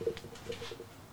よろしく。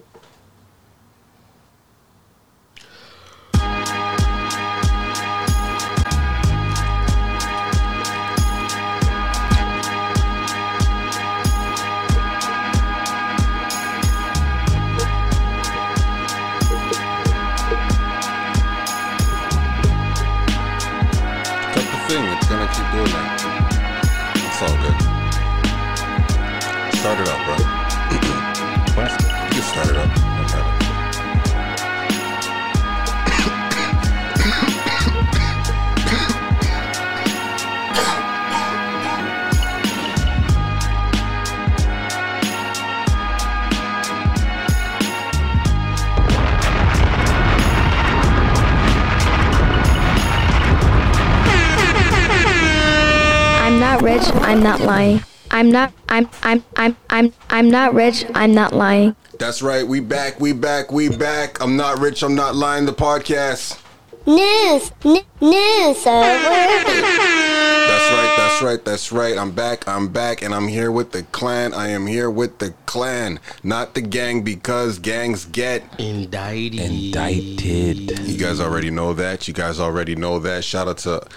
I'm not lying. I'm not I'm I'm I'm I'm I'm not rich, I'm not lying. That's right. We back. We back. We back. I'm not rich. I'm not lying. The podcast. News, n- news, sir. That's right. That's right. That's right. I'm back. I'm back, and I'm here with the clan. I am here with the clan, not the gang, because gangs get. Indicted. Indicted. You guys already know that. You guys already know that. Shout out to.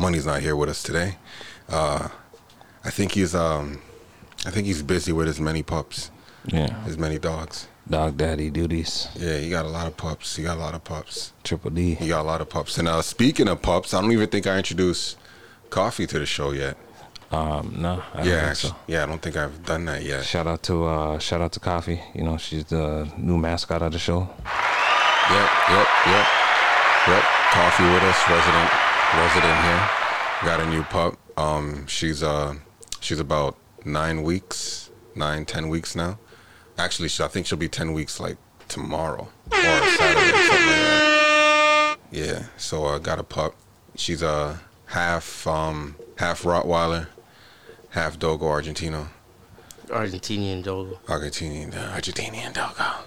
Money's not here with us today. Uh, I think he's um, I think he's busy with his many pups, Yeah. his many dogs. Dog daddy duties. Yeah, he got a lot of pups. He got a lot of pups. Triple D. He got a lot of pups. And uh, speaking of pups, I don't even think I introduced Coffee to the show yet. Um, no. I don't yeah, actually, so. yeah, I don't think I've done that yet. Shout out to uh shout out to Coffee. You know, she's the new mascot of the show. Yep, yep, yep, yep. Coffee with us, resident, resident here. Got a new pup. Um, she's uh, she's about nine weeks, nine, ten weeks now. Actually, she, I think she'll be ten weeks like tomorrow or Saturday, something like that. Yeah. So I uh, got a pup. She's a uh, half um half Rottweiler, half Dogo Argentino. Argentinian dog. Argentinian, uh, Argentinian Dogo.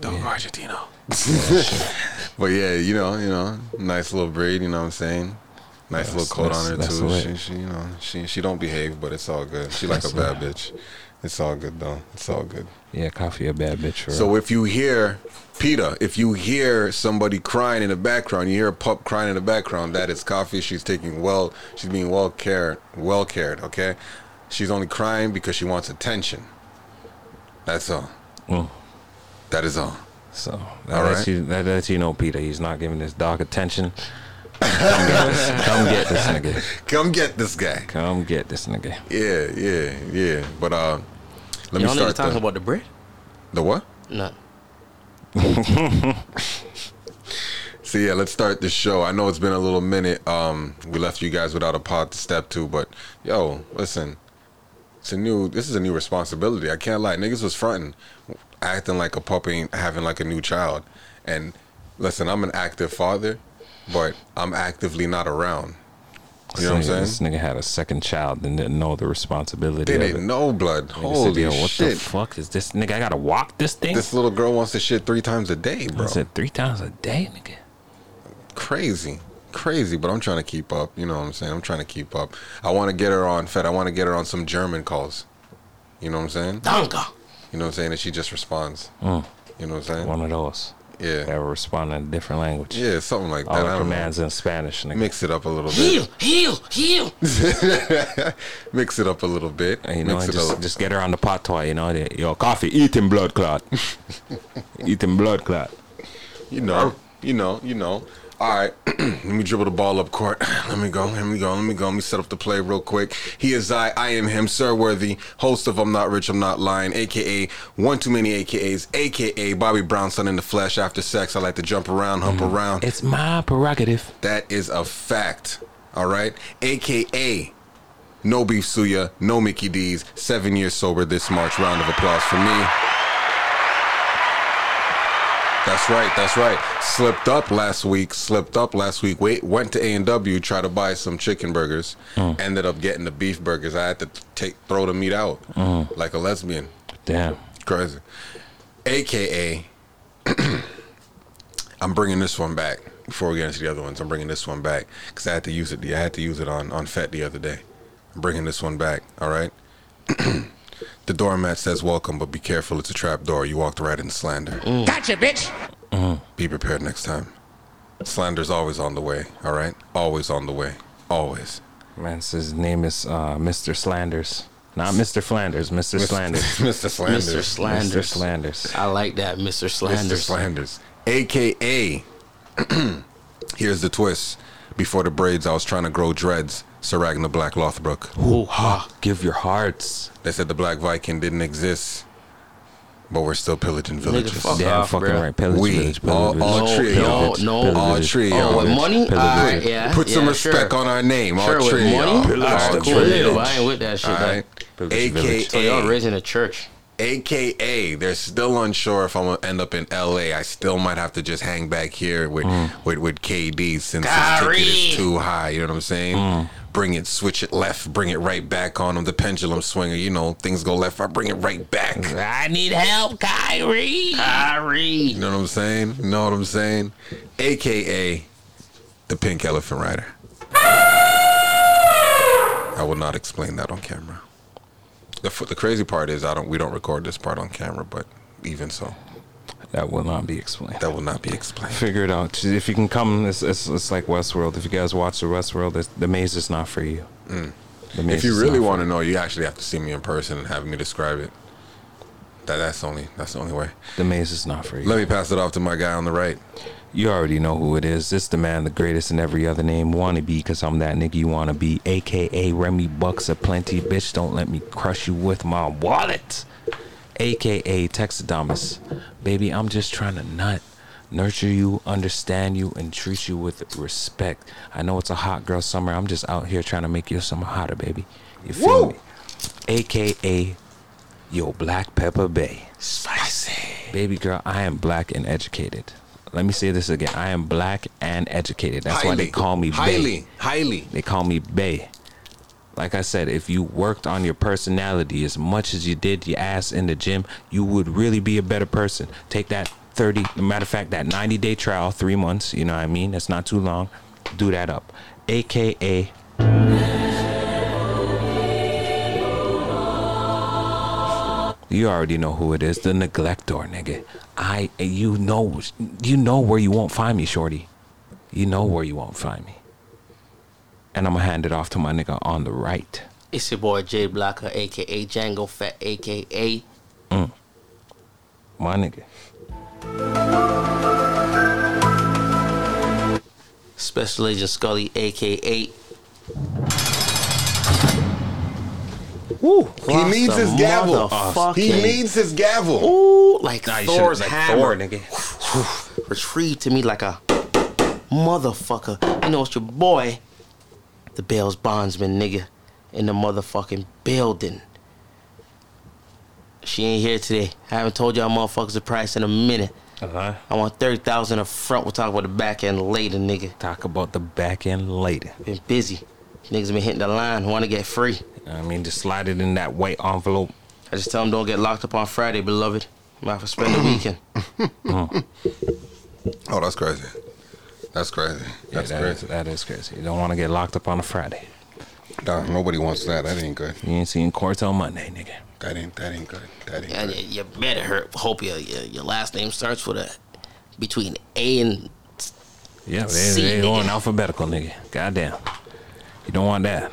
Dogo Argentino. but yeah, you know, you know, nice little breed, you know what I'm saying? Nice That's- little coat on her too. She, she, you know, she she don't behave, but it's all good. She like a bad bitch. It's all good though. It's all good. Yeah, Coffee a bad bitch So if you hear Peter, if you hear somebody crying in the background, you hear a pup crying in the background, that is coffee. She's taking well, she's being well cared, well cared. Okay, she's only crying because she wants attention. That's all. Mm. That is all. So that All lets right. you that lets you know Peter, he's not giving this dog attention. Come get this, come get this nigga. Come get this guy. Come get this nigga. Yeah, yeah, yeah. But uh, let Y'all me start talking about the bread? the what? No. So yeah, let's start the show. I know it's been a little minute. Um, we left you guys without a pod to step to, but yo, listen, it's a new. This is a new responsibility. I can't lie. Niggas was fronting, acting like a puppy, having like a new child. And listen, I'm an active father, but I'm actively not around. You know what I'm saying? This nigga had a second child and didn't know the responsibility They of didn't it. know blood. Nigga said, Holy Yo, what shit! the fuck is this nigga? I gotta walk this thing. This little girl wants to shit three times a day, bro. I said three times a day, nigga. crazy crazy but i'm trying to keep up you know what i'm saying i'm trying to keep up i want to get her on fed i want to get her on some german calls you know what i'm saying Danka. you know what i'm saying and she just responds Mm, you know what i'm saying one of those. Yeah That will respond in a different language. yeah something like that All I the don't know. commands in Spanish, nigga. mix it up a little bit heal, heal. mix it up a little bit And, you know, and just, just get her on the pot toy, you know. the- Yo, coffee, eating blood clot. eating blood clot. you know you know you know all right let me dribble the ball up court. Let me go let me go let me go. Let me set up the play real quick. He is i i am him sir worthy host of i'm not rich i'm not lying aka one too many akas aka bobby brownson in the flesh after sex. I like to jump around hump mm-hmm. around. It's my prerogative. that is a fact. All right aka no beef suya no mickey d's seven years sober this march. Round of applause for me That's right. That's right. Slipped up last week. Slipped up last week. Wait, went to A and W, tried to buy some chicken burgers. Mm. Ended up getting the beef burgers. I had to take throw the meat out mm. like a lesbian. Damn. Crazy. AKA, I'm bringing this one back before we get into the other ones. I'm bringing this one back because I had to use it. I had to use it on on Fet the other day. I'm bringing this one back. All right. The doormat says welcome, but be careful, it's a trap door. You walked right in slander. Gotcha, bitch. Be prepared next time. Slander's always on the way, all right? Always on the way. Always. Man, so his name is uh, Mr. Slanders. Not Mr. Flanders, Mr. Slanders. Mr. Slanders. Mr. Slanders. Mr. Slanders. I like that, Mr. Slanders. Mr. Slanders. Slanders. AKA. Here's the twist. Before the braids, I was trying to grow dreads. Sir Ragnar Black Lothbrok. Ooh, ah. Give your hearts. They said the Black Viking didn't exist, but we're still pillaging villages. fuck Damn, off, fucking bruh. right. Pillage We, village, pillage all- village. all no, trio. no, Pillage, no. pillage All village. trio. Oh, with money? Pillage All village. yeah. Put some yeah, respect sure. on our name. Sure, all with trio. money? Pillage All right, the cool. village. Yeah, I ain't with that shit. All though. Pillage village. So y'all AKA. raised a church. AKA, they're still unsure if I'm gonna end up in LA. I still might have to just hang back here with with, with KD since his ticket is too high. You know what I'm saying? Bring it, switch it left, bring it right back on him. The pendulum swinger. You know, things go left, I bring it right back. I need help, Kyrie. Kyrie. You know what I'm saying? You know what I'm saying? AKA the Pink Elephant Rider. I will not explain that on camera. The, the crazy part is I don't. We don't record this part on camera, but even so, That will not be explained. that will not be explained. Figure it out. If you can come, it's, it's, it's like Westworld. If you guys watch the Westworld, it's, the maze is not for you. Mm. The maze If you really want to know, you actually have to see me in person and have me describe it. That that's the only that's the only way. The maze is not for you. Let me pass it off to my guy on the right. You already know who it is. It's the man, the greatest in every other name. Wanna be, cause I'm that nigga you wanna be. AKA Remy Bucks a plenty. Bitch, don't let me crush you with my wallet. AKA Texadamus. Baby, I'm just trying to nut. Nurture you, understand you, and treat you with respect. I know it's a hot girl summer. I'm just out here trying to make your summer hotter, baby. You feel me? AKA Yo Black Pepper Bay. Spicy. Baby girl, I am black and educated. Let me say this again. I am black and educated. That's why they call me Bay. highly, highly. They call me Bay. Like I said, if you worked on your personality as much as you did your ass in the gym, you would really be a better person. Take that 30, matter of fact, that 90 day trial, three months, you know what I mean? That's not too long. Do that up. AKA You already know who it is, the neglector, nigga. I, you know, you know where you won't find me, shorty. You know where you won't find me. And I'm gonna hand it off to my nigga on the right. It's your boy Jay Blocker, aka Django Fat, aka mm. My nigga. Special Agent Scully, aka Woo. He needs his gavel. He needs his gavel. Ooh, like Nah, you Thor's like hammer. Thor, nigga. Retrieved to me like a motherfucker. You know, it's your boy, the Bales Bondsman, nigga, in the motherfucking building. She ain't here today. I haven't told y'all motherfuckers the price in a minute. Uh-huh. I want 30000 up front. We'll talk about the back end later, nigga. Talk about the back end later. Been busy. Niggas been hitting the line. Want to get free. I mean, just slide it in that white envelope. I just tell them don't get locked up on Friday, beloved. I'm out for spend the weekend. Oh, that's crazy. That's crazy. Yeah, That's that is- crazy. that is crazy. You don't want to get locked up on a Friday. Nah, nobody wants that. That ain't good. You ain't seeing court on Monday, nigga. That ain't that ain't good. That ain't And good. you, you better hurt, hope your, your your last name starts with a between A and Yeah, they, See, they going alphabetical, nigga. Goddamn. You don't want that.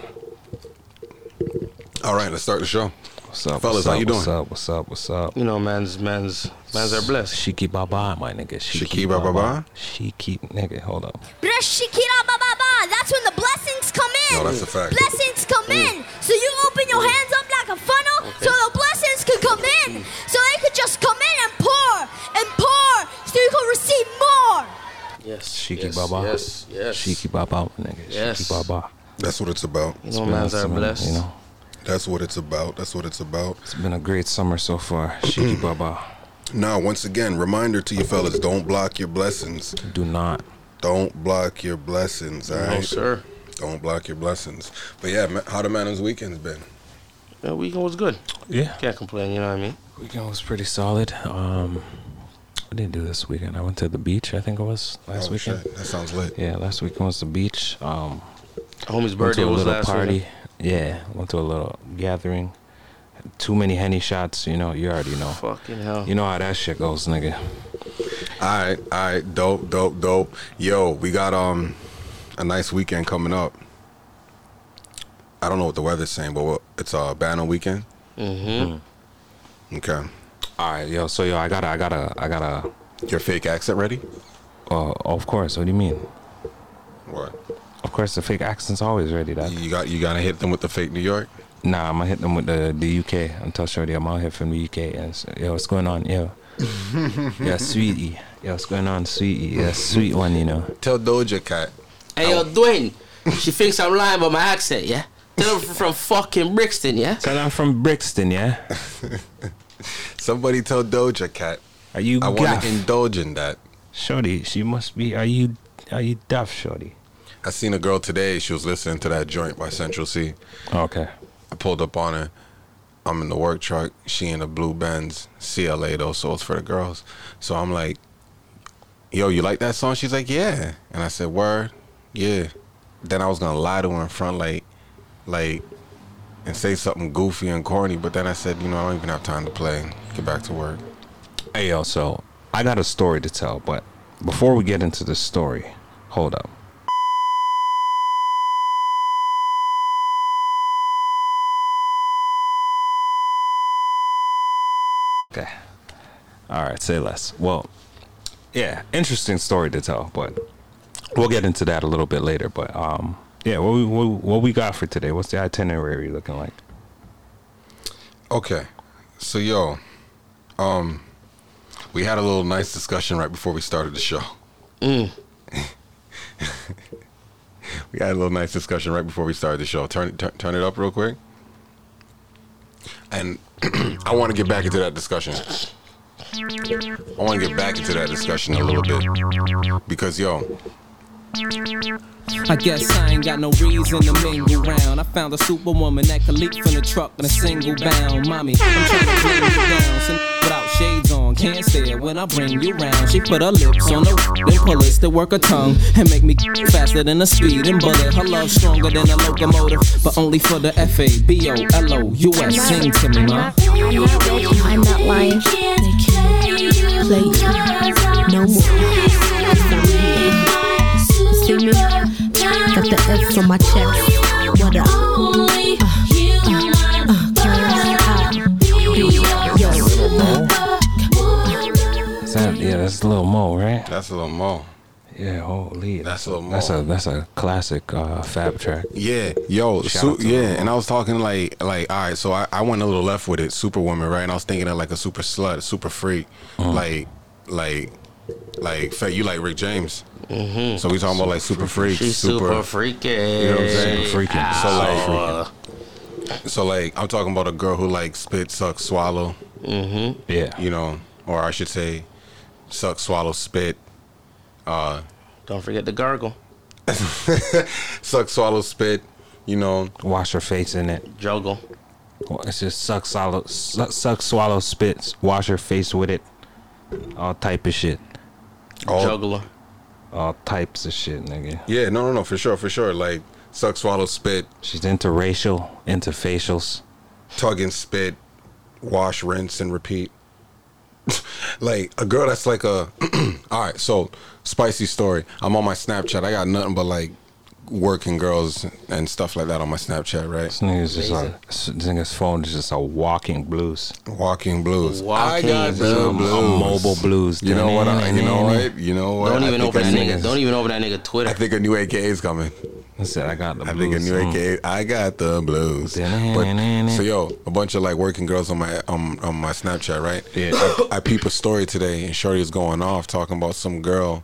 All right, let's start the show. What's up, Fellas, what's how up, you What's doing? up? What's up? What's up? you know, man's man's man's are blessed. Shiki Baba, my nigga. Shiki Baba? Shiki, nigga, hold up. Brashikira ba ba ba. That's when the blessings come in. No, that's a fact. Blessings come mm. in. So you open your mm. hands up like a funnel so the blessings could come in. Mm. So they could just come in and pour and pour so you could receive more. Yes, Shiki yes, Baba. Yes, yes. Shiki Baba, my nigga. Yes. Shiki Baba. That's what it's about. You know, man's are blessed. You know, That's what it's about. That's what it's about. it's been a great summer so far. Shiki Baba. Now, once again, reminder to you fellas: don't block your blessings. Do not. Don't block your blessings. All no, right. sir. Don't block your blessings. But yeah, how the man's weekend's been? The weekend was good. Yeah. Can't complain. You know what I mean? Weekend was pretty solid. Um, I didn't do this weekend. I went to the beach. I think it was last oh weekend. shit, that sounds lit. Yeah, last weekend was the beach. Um, Homie's went birthday to a was little last party. weekend. Yeah, went to a little gathering. too many henny shots. You know, you already know. Fucking hell. You know how that shit goes, nigga. All right, all right, dope, dope, dope. Yo, we got um a nice weekend coming up. I don't know what the weather's saying, but what, it's a banner weekend. Mm-hmm. Okay. All right, yo. So yo, I gotta, I gotta, I gotta. Your fake accent ready? Uh, of course. What do you mean? What? Of course, the fake accent's always ready. That. You got you gotta hit them with the fake New York. Nah, I'm gonna hit them with the the UK. I'm tell Shorty I'm out here from the UK. And s- yo, what's going on? Yo, yeah, sweetie. Yo, what's going on, sweetie? Yeah, sweet one, you know. Tell Doja Cat. Hey, yo, Dwayne. she thinks I'm lying about my accent, yeah? Tell her from fucking Brixton, yeah? So I'm from Brixton, yeah. Somebody tell Doja Cat. Are you I want to indulge in that. Shorty, she must be. Are you? Are you deaf, Shorty? I seen a girl today. She was listening to that joint by Central Cee. Okay. I pulled up on her. I'm in the work truck. She in the blue Benz CLA though, so it's for the girls. So I'm like, "Yo, you like that song?" She's like, "Yeah." And I said, "Word, yeah." Then I was gonna lie to her in front, like, like, and say something goofy and corny. But then I said, "You know, I don't even have time to play. Get back to work." Hey, yo. So I got a story to tell, but before we get into the story, hold up. Okay. All right. Say less. Well, yeah, interesting story to tell, but we'll get into that a little bit later. But um, yeah, what we what, what we got for today? What's the itinerary looking like? Okay, so yo, um, we had a little nice discussion right before we started the show. Mm. we had a little nice discussion right before we started the show. Turn it, turn, turn it up real quick. And I want to get back into that discussion. I want to get back into that discussion a little bit because yo, I guess I ain't got no reason to mingle round. I found a superwoman that could leap from the truck in a single bound. Mommy, I'm trying to bring you down. So without shades on, can't stare when I bring you round. She put her lips on the then pull it to work her tongue and make me faster than a speeding bullet. Her love stronger than a locomotive, but only for the F A B O L O U S. Sing to me, ma. I'm not rich, I'm not lying. They can't play no more. See me? Got the F on my chest. What up? Uh, uh, girl, yo, yeah, that's Lil Mo, right? that's a little more. Yeah, holy. That's a little That's a that's a classic uh, Fab track. Yeah, yo, su- yeah, Lil and I was talking like, like, all right, so I, I went a little left with it, Superwoman, right? And I was thinking of like a super slut, a super freak, like, like, like, Faye, you like Rick James, mm-hmm. so we talking about like super freak, She's super, freaky. You know what I'm saying? Super freaking. So Uh, like, so like, I'm talking about a girl who like spit, suck, swallow, Yeah. you know, or I should say, suck, swallow, spit, uh, don't forget the gargle. suck, swallow, spit, you know, Wash your face in it. Juggle. It's just suck, swallow, suck, suck, swallow, spits. Wash your face with it. All type of shit. all, Juggler. All types of shit, nigga. yeah, no, no, no, for sure, for sure, like, suck, swallow, spit, She's interracial, interfacials. tug and spit, wash, rinse, and repeat. like a girl that's like a. all right, so spicy story. I'm on my Snapchat. I got nothing but like working girls and stuff like that on my Snapchat, right? This nigga's just a, this nigga's phone is just a walking blues. Walking blues. Walking I got the blues. blues. A mobile blues. You know what? I, you know what? You know what? Don't even think open a that nigga- nigga. Don't even open that nigga Twitter. I think a new AKA is coming. I said I got the I think a new. AKA. I got the blues. But, so yo, a bunch of like working girls on my on, on my Snapchat, right? Yeah. I, I peep a story today, and Shorty is going off talking about some girl.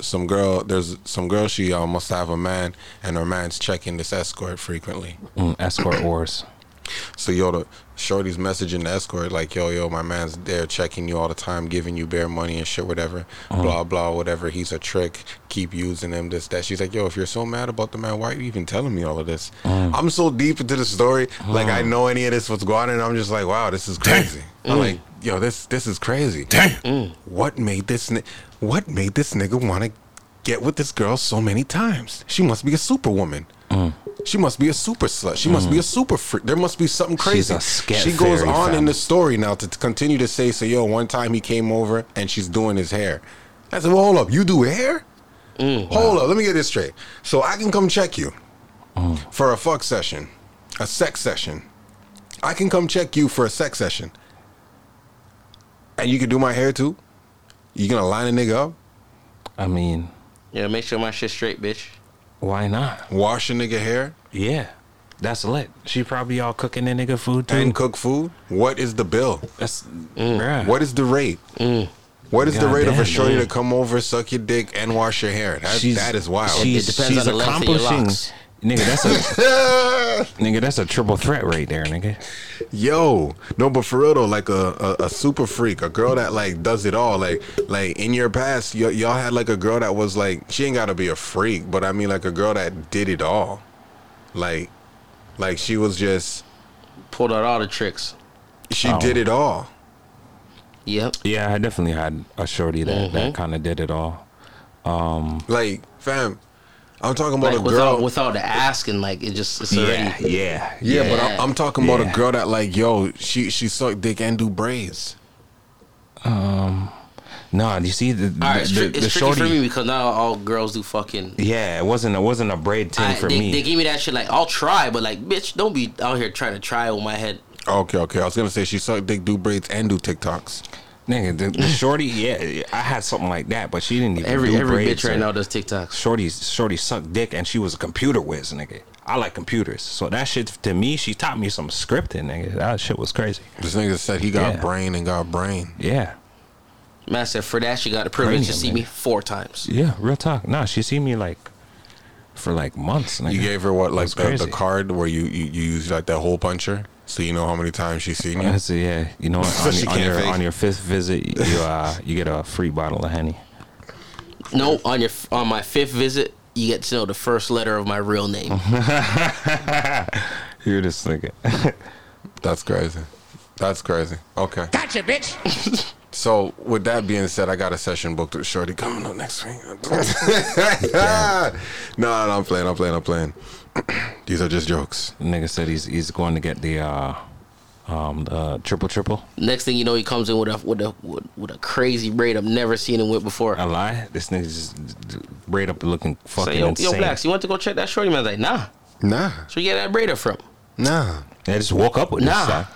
Some girl, there's some girl. She uh, must have a man, and her man's checking this escort frequently. Mm, escort wars. So yo, the Shorty's messaging the escort like, yo, yo, my man's there checking you all the time, giving you bare money and shit, whatever, uh-huh. blah blah, whatever. He's a trick. Keep using him, this that. She's like, yo, if you're so mad about the man, why are you even telling me all of this? Uh-huh. I'm so deep into the story, like I uh-huh. know any of this what's going on, and I'm just like, wow, this is crazy. I'm mm. like, yo, this this is crazy. Damn. Mm. What made this? Ni- what made this nigga want to get with this girl so many times? She must be a superwoman. She must be a super slut. She must be a super freak. There must be something crazy. Mm. a scat she goes fairy, on in the story now to t- continue to say, so yo, one time he came over and she's doing his hair. I said, well, hold up, you do hair? Mm, hold up, let me get this straight. So I can come check you Mm. for a fuck session, a sex session. I can come check you for a sex session. And you can do my hair too? You gonna line a nigga up? I mean, Yeah, make sure my shit straight, bitch. why not? Wash a nigga hair? Yeah, that's lit. She probably all cooking the nigga food too. and cook food. What is the bill? that's mm. bruh. What is the rate? Mm. What is the rate of a Goddamn, shorty man. to come over, suck your dick, and wash your hair? That, She's- that is wild. She's, It depends she's on the length of your accomplishing. locks. Nigga, that's a nigga. That's a triple threat right there, nigga. Yo, no, but for real though, like a, a, a super freak, a girl that like does it all. Like like in your past, y- y'all had like a girl that was like she ain't gotta be a freak, but I mean like a girl that did it all. Like like she was just Pulled out all the tricks. she Oh. did it all. Yep. Yeah, I definitely had a shorty that that kind of did it all. Um, Like fam, I'm talking about Like a without girl. without the asking, like it just it's Yeah, already. yeah, yeah, but Yeah. I'm, I'm talking about Yeah. a girl that like yo, she she sucked dick and do braids. No, you see the the, All right, it's, the, tri- the it's tricky for me shorty. because now all girls do fucking. Yeah, it wasn't it wasn't a braid thing I, for they, me. they gave me that shit like I'll try, but like bitch, don't be out here trying to try with my head. Okay, okay. I was gonna say she sucked dick, do braids, and do TikToks. Nigga, the, the shorty, yeah, I had something like that, but she didn't even Every do every braids bitch right now does TikToks. Shorty, shorty sucked dick, and she was a computer whiz, nigga. I like computers, so that shit to me, she taught me some scripting, nigga. That shit was crazy. This nigga said he got Yeah. brain and got brain. Yeah, Man said for that she got the privilege to see nigga. me four times. yeah, real talk. Nah, she see me like for like months. Nigga. You gave her what, like the, the card where you, you you use like that hole puncher, so you know how many times she's seen you. I said, yeah, you know, what, So on, she your- on can't your on your fifth visit, you uh, you get a free bottle of henny. No, on your on my fifth visit, you get to know the first letter of my real name. You're just nigga. That's crazy. That's crazy. Okay. Gotcha, bitch. So with that being said, I got a session booked with Shorty coming up next week. no, no, I'm playing. I'm playing. I'm playing. These are just jokes. nigga said he's he's going to get the uh, um, the triple triple. Next thing you know, he comes in with a with a with, with a crazy braid I've never seen him with before. A lie. This nigga just braid up looking fucking Say, yo, insane. yo, Blacks, you want to go check that shorty? Man, I was like, nah. Nah, So you get that braid up from? nah, I just woke up with Nah. this. Stuff.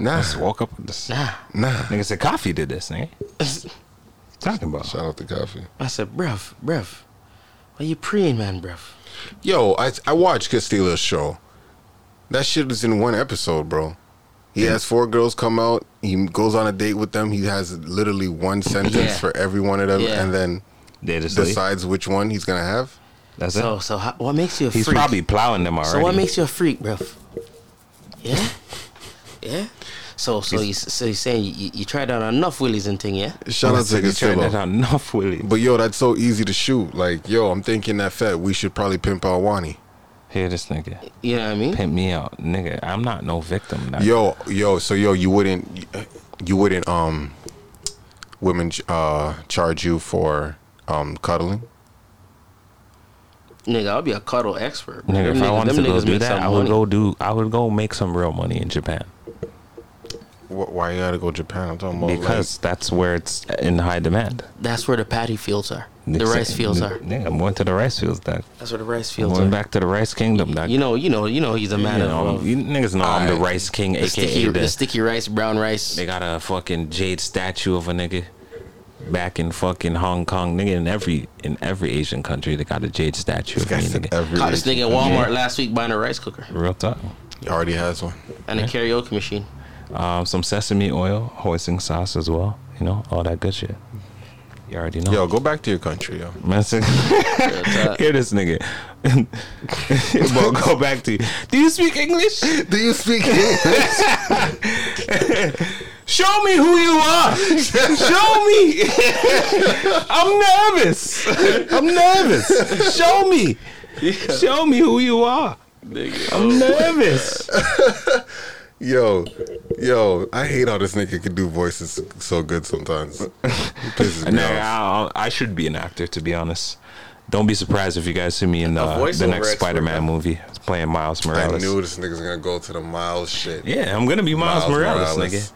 Nah, Just woke up with this. Nah. nah. Nigga said coffee did this, nigga. Talking about. Shout out to coffee. I said, bruv, bruv, why you preying, man, bruv? Yo, I I watched Castillo's show. That shit is in one episode, bro. He has four girls come out. He goes on a date with them. He has literally one sentence Yeah. for every one of them, Yeah. and then They just leave. decides which one he's gonna have. That's So, it. so how, what makes you a He's freak? probably plowing them already. so what makes you a freak, bruv? Yeah, yeah. So, so you so you saying you, you, you tried out enough willies and thing, yeah? Shout out to He tried that out enough, Willie. But yo, that's so easy to shoot. Like, yo, I'm thinking that fat. We should probably pimp out Wani. Here, this nigga. You know what I mean? Pimp me out, nigga. I'm not no victim. Nah. Yo, yo, so yo, you wouldn't, you wouldn't, um, women uh charge you for um cuddling. Nigga, I'll be a cuddle expert. Nigga, Them if I niggas- wanted to them go do that, I would money. go do. I would go make some real money in Japan Wh- Why you gotta go Japan? I'm talking about because that's where it's in high demand. That's where the paddy fields are. The Nigga, rice fields are. Nigga, I'm going to the rice fields. Dog. That's where the rice I'm fields going are. back to the rice kingdom. Dog. You know, you know, you know. He's a You man know, of you niggas know I'm the rice king, the aka sticky, the, the sticky rice, brown rice. They got a fucking jade statue of a nigga back in fucking Hong Kong, nigga. In every in every Asian country, they got a jade statue of me, nigga. every Caught this nigga at Walmart last week buying a rice cooker Real talk. He already has one. and a karaoke machine. Um, some sesame oil, hoisin sauce as well. You know, all that good shit. You already know. Yo, go back to your country, yo. Talk. Hear this nigga. Bro, go back to you. Do you speak English? Do you speak English? Show me who you are. Show me. I'm nervous. I'm nervous. Show me. Show me who you are. I'm nervous. Yo, yo, I hate how this nigga can do voices so good sometimes. It pisses me off. I, I should be an actor, to be honest. Don't be surprised if you guys see me in A uh, the next Spider-Man movie. Playing Miles Morales. I knew this nigga's gonna go to the Miles shit. Yeah, I'm gonna be Miles, Miles Morales, Morales. nigga.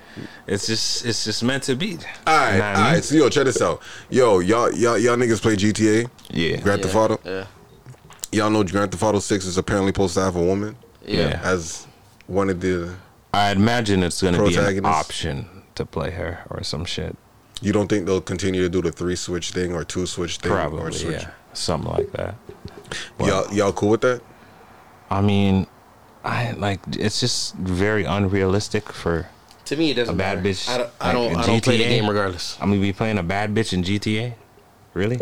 It's just it's just meant to be. All right, You know what all I mean? So yo, check this out. Yo, y'all, y'all, y'all niggas play GTA. Yeah. Grand Theft Auto. Yeah. Y'all know Grand Theft Auto Six is apparently supposed to have a woman Yeah. as one of the. I imagine it's gonna be an option to play her or some shit. You don't think they'll continue to do the three switch thing or two switch thing? or Probably, switch? yeah, something like that. Y'all, y'all cool with that? I mean, I like it's just very unrealistic for. To me, it doesn't A bad matter. bitch I don't. I like don't, in I don't play the game regardless. I'm gonna be playing a bad bitch in GTA. Really?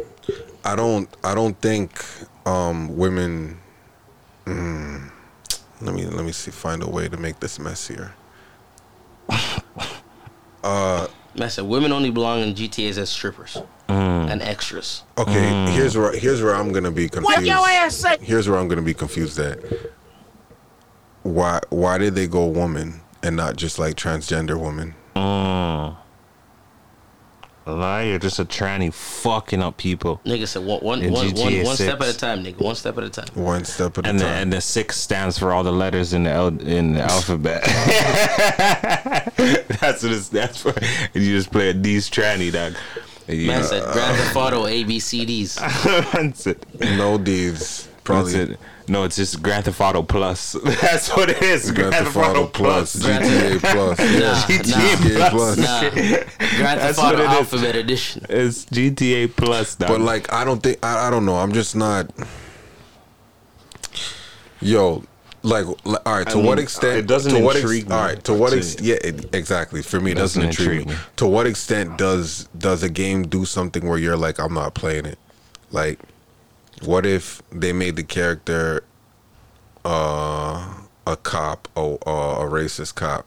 I don't. I don't think um, women. Mm, let me let me see. Find a way to make this messier. Man, I said women only belong in GTAs as strippers Mm. and extras. Okay, here's where here's where I'm gonna be confused. your ass say? Here's where I'm gonna be confused at. Why why did they go woman and not just like transgender woman? Mm. Lie, you're just a tranny fucking up people. Nigga said one, one, In one, one, GTA one step at a time, nigga. One step at a time. One step at a And the, time. and the six stands for all the letters in the L, in the alphabet. that's what it's that's for. And you just play a D's tranny, dog. And you- Man said grab the photo, A B C Ds. that's no D's. That's Probably it. No, it's just Grand Theft Auto Plus. That's what it is. Grand Theft Auto Plus, GTA Plus, Nah, yeah. GTA nah, Plus. nah. Grand That's Theft Auto what it is. Alphabet Edition. It's GTA Plus, dog. But like, I don't think I, I don't know. I'm just not. Yo, like, li- all right. To I what mean, extent? it doesn't to what intrigue me All right. To what extent? Yeah, it, exactly. For me, it doesn't, Doesn't intrigue, intrigue me. me. To what extent does does a game do something where you're like, I'm not playing it? Like, what if they made the character uh, a cop or uh, a racist cop?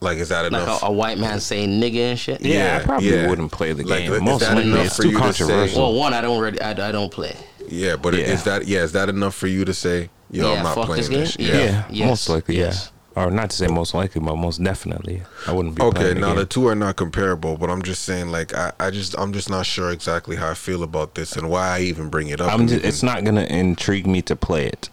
Like, is that Like enough? a, a white man saying nigga and shit. yeah, I probably yeah. wouldn't play the Like, game. is Most that likely, it's too you to say- controversial. Well, one, I don't really, I, I don't play. Yeah, but Yeah. is that yeah? Is that enough for you to say, yo, Yeah, I'm not fuck playing this this? game? shit? yeah, Yeah. Yes. most likely, Yes. Or not to say most likely, but most definitely, I wouldn't be. Okay, now the two are not comparable, but I'm just saying, like, I, I just, I'm just not sure exactly how I feel about this and why I even bring it up. I'm just, it's not gonna intrigue me to play it.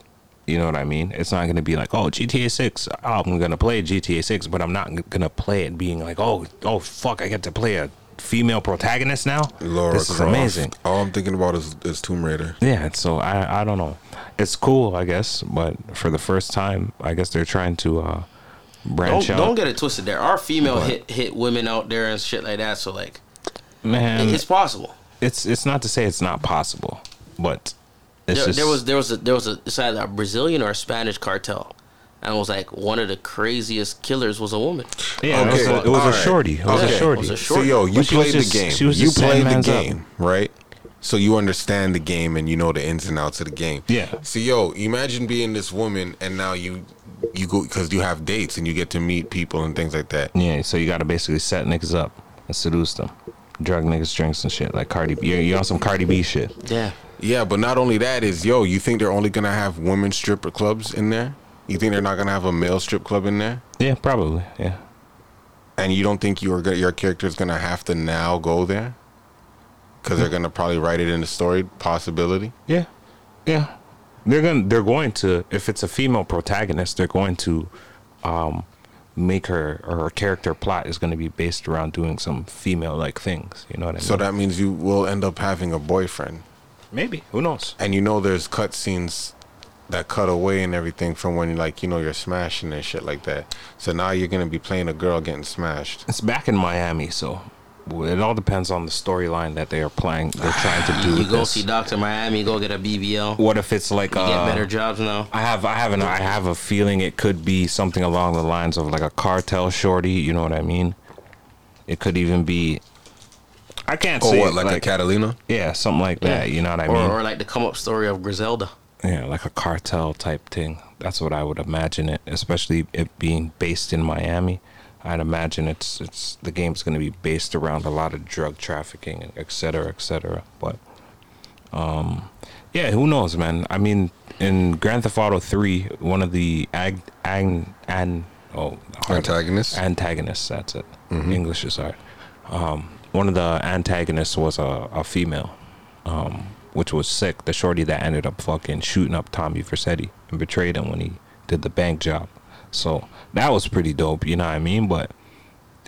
You know what I mean? It's not gonna be like, oh, GTA Six. Oh, I'm gonna play GTA Six, but I'm not gonna play it being like, oh, oh, fuck, I get to play a female protagonist now. Laura this is Croft. amazing. All I'm thinking about is, is Tomb Raider. Yeah, so I, I don't know. It's cool, I guess, but for the first time, I guess they're trying to uh, branch Don't, out. don't get it twisted. There are female But- hit hit women out there and shit like that. So like, Man, it's possible. it's it's not to say it's not possible, but it's There, just there was there was a there was a it's either a Brazilian or a Spanish cartel, and it was like one of the craziest killers was a woman. yeah, it was, a, it was a alright. shorty. It was Okay. a shorty. It was a So short- yo, you But she was played just- the game. she was you played the Sandman's up. game, right? So you understand the game and you know the ins and outs of the game. Yeah. So yo, imagine being this woman and now you you go because you have dates and you get to meet people and things like that. Yeah, so you got to basically set niggas up and seduce them, drug niggas drinks and shit like Cardi B. You're, you're on some Cardi B shit. Yeah, Yeah, but not only that is yo, you think they're only gonna have women stripper clubs in there? You think they're not gonna have a male strip club in there? Yeah, probably. Yeah. And you don't think your your character's gonna have to now go there? Because they're gonna probably write it in the story possibility. Yeah, yeah. They're gonna they're going to if it's a female protagonist, they're going to um, make her or her character plot is going to be based around doing some female like things. You know what I mean? So that means you will end up having a boyfriend, maybe who knows? and you know there's cut scenes that cut away and everything from when like you know you're smashing and shit like that. So now you're gonna be playing a girl getting smashed. It's back in Miami, so it all depends on the storyline that they are playing. They're trying to do. you go this. see Doctor Miami, go get a BBL. What if it's like You uh, get better jobs now. I have I have an I have a feeling it could be something along the lines of like a cartel shorty, you know what I mean? It could even be I can't Or say what, like, a Catalina? Yeah, something like that, you know what I or, mean? or like the come up story of Griselda. Yeah, like a cartel type thing. That's what I would imagine it, especially it being based in Miami. I'd imagine it's it's the game's going to be based around a lot of drug trafficking, and et cetera, et cetera. But um, yeah, who knows, man? I mean, in Grand Theft Auto Three, one of the ag ag an oh Antagonists? antagonists. That's it. English is hard. Um, one of the antagonists was a, a female, um, which was sick. The shorty that ended up fucking shooting up Tommy Vercetti and betrayed him when he did the bank job. So that was pretty dope. You know what I mean? But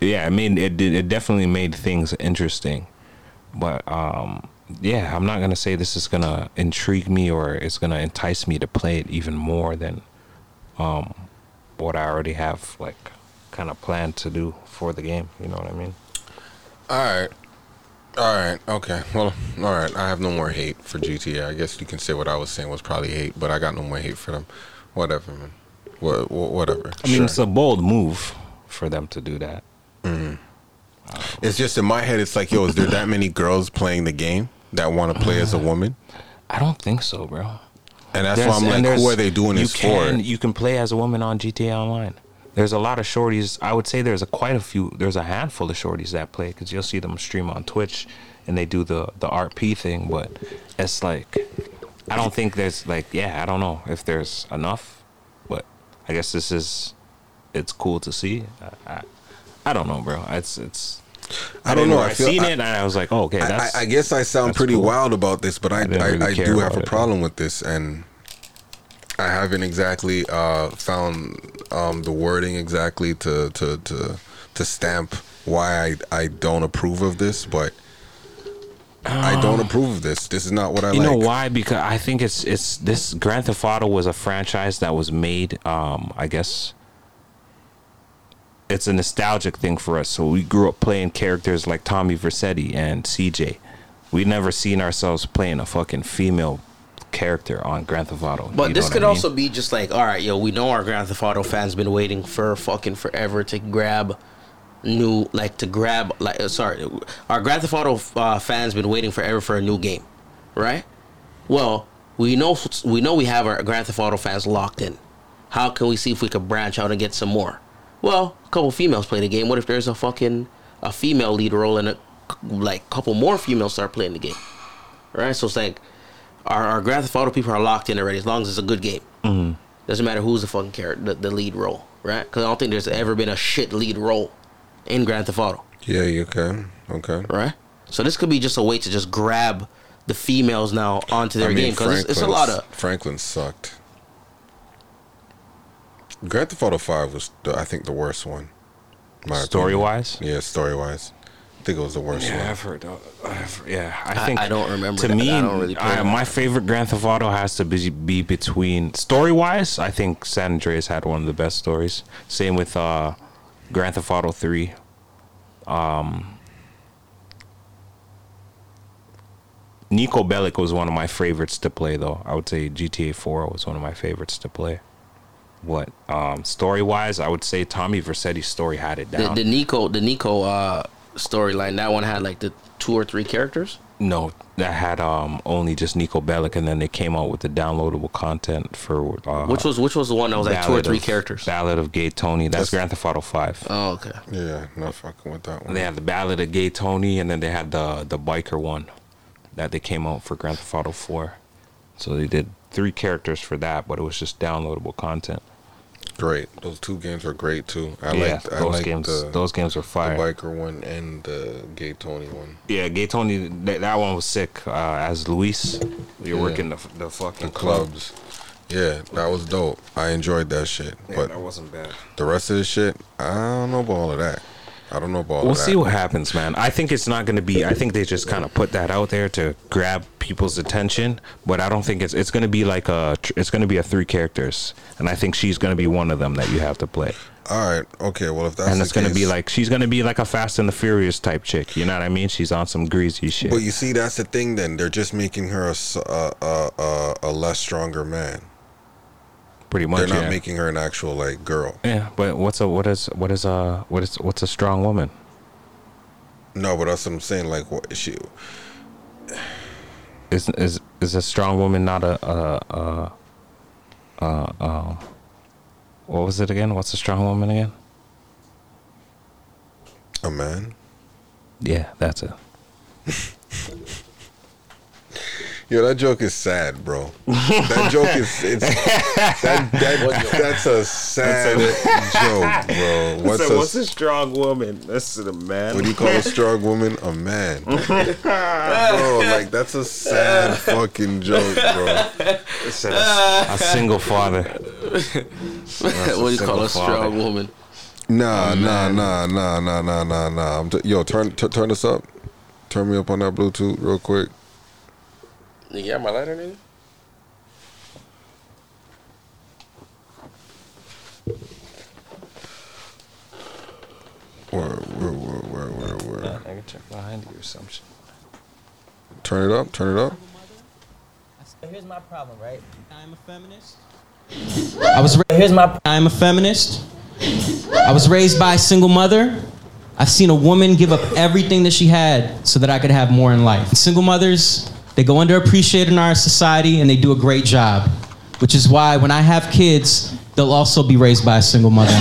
yeah, I mean it did. It definitely made things interesting. But um, yeah, I'm not gonna say this is gonna intrigue me or it's gonna entice me to play it even more than um, what I already have like kind of planned to do for the game. You know what I mean? All right. All right. Okay. Well, all right. I have no more hate for GTA. I guess you can say what I was saying was probably hate, but I got no more hate for them. Whatever, man. What, whatever. I mean, Sure. it's a bold move for them to do that. Mm-hmm. It's just in my head. It's like, yo, is there that many girls playing the game that want to play as a woman? I don't think so, bro. And that's why I'm like, who are they doing you this can, for? You can play as a woman on GTA Online. There's a lot of shorties. I would say there's a quite a few. There's a handful of shorties that play because you'll see them stream on Twitch, and they do the the RP thing. But it's like, I don't think there's like, yeah, I don't know if there's enough, but I guess this is, it's cool to see. I, I, I don't know, bro. It's it's. I don't know. I I feel- seen I- it and I was like, oh, okay, I, that's. I, I guess I sound pretty cool. wild about this, but I I I, really I do have a problem with this, and I haven't exactly uh, found um, the wording exactly to to to to stamp why I I don't approve of this, but. I don't approve of this. This is not what I You like. know why? Because I think it's it's this Grand Theft Auto was a franchise that was made. Um, I guess it's a nostalgic thing for us. So we grew up playing characters like Tommy Vercetti and CJ. We never seen ourselves playing a fucking female character on Grand Theft Auto. But this could I mean? also be just like, all right, yo, we know our Grand Theft Auto fans been waiting for fucking forever to grab new, like to grab, like, uh, sorry, our Grand Theft Auto uh, fans been waiting forever for a new game, right? Well, we know we know we have our Grand Theft Auto fans locked in. How can we see if we could branch out and get some more? Well, a couple females play the game. What if there's a fucking a female lead role and a like couple more females start playing the game? Right? So it's like our, our Grand Theft Auto people are locked in already as long as it's a good game. Mm-hmm. Doesn't matter who's the fucking character, the, the lead role, right? Because I don't think there's ever been a shit lead role in Grand Theft Auto, Yeah, you can. Okay. right? So this could be just a way to just grab the females now onto their I mean, game because it's, it's a lot of Franklin sucked. Grand Theft Auto Five was, the, I think, the worst one. my Story opinion. wise? Yeah, story wise, I think it was the worst Yeah, one. I've heard. I've, yeah, I I- think I don't remember To that. me, I don't really play I- my favorite Grand Theft Auto has to be, be between story wise. I think San Andreas had one of the best stories. Same with uh, Grand Theft Auto Three. Um, Niko Bellic was one of my favorites to play, though. I would say GTA Four was one of my favorites to play. What um, story wise, I would say Tommy Vercetti's story had it the, down. the Niko the Niko uh, storyline. That one had like the two or three characters. No, that had um only just Niko Bellic, and then they came out with the downloadable content for uh, Which was which was the one that was like two or three of- characters. Ballad of Gay Tony. That's, That's- Grand Theft Auto Five. Oh, okay. Yeah, not fucking with that one. they had the Ballad of Gay Tony, and then they had the the biker one that they came out for Grand Theft Auto Four. So they did three characters for that, but it was just downloadable content. Great. Those two games were great too. I yeah, liked I those liked games. the, those games were fire. the biker one and the Gay Tony one. Yeah, Gay Tony. That, that one was sick. Uh, as Luis, you're Yeah. working the the fucking The clubs. Yeah, that was dope. I enjoyed that shit. Yeah, but that wasn't bad. the rest of the shit, I don't know about all of that. I don't know about We'll that. see what happens, man. I think it's not going to be. I think they just kind of put that out there to grab people's attention, but I don't think it's. It's going to be like a. It's going to be a three characters, and I think she's going to be one of them that you have to play. All right. Okay. Well, if that's and it's going to be like she's going to be like a Fast and the Furious type chick. You know what I mean? She's on some greasy shit. But you see, that's the thing. Then they're just making her a a less stronger man. Pretty much. They're not yeah. making her an actual like girl. Yeah, but what's a what is what is a what is what's a strong woman? No, but that's what I'm saying. Like, what is she? Is is is a strong woman not a a a, a, a what was it again? What's a strong woman again? A man? Yeah, that's it. Yo, that joke is sad, bro. That joke is it's that, that that's a sad joke, bro. What's So a, what's a strong woman? That's a man. what do you call a strong woman? A man. bro, like that's a sad fucking joke, bro. It's a, a single father. what do you call single a strong woman? Nah, nah, nah, nah, nah, nah, nah, nah. I'm t- yo, turn t- turn this up. Turn me up on that Bluetooth real quick. You got my lighter, nigga? Where, where, where, where, where, where? I can check behind you or some shit. Turn it up. Turn it up. Here's my problem, right? I'm a feminist. I was ra- here's my I'm a feminist. I was raised by a single mother. I've seen a woman give up everything that she had so that I could have more in life. Single mothers, they go underappreciated in our society and they do a great job, which is why when I have kids, they'll also be raised by a single mother.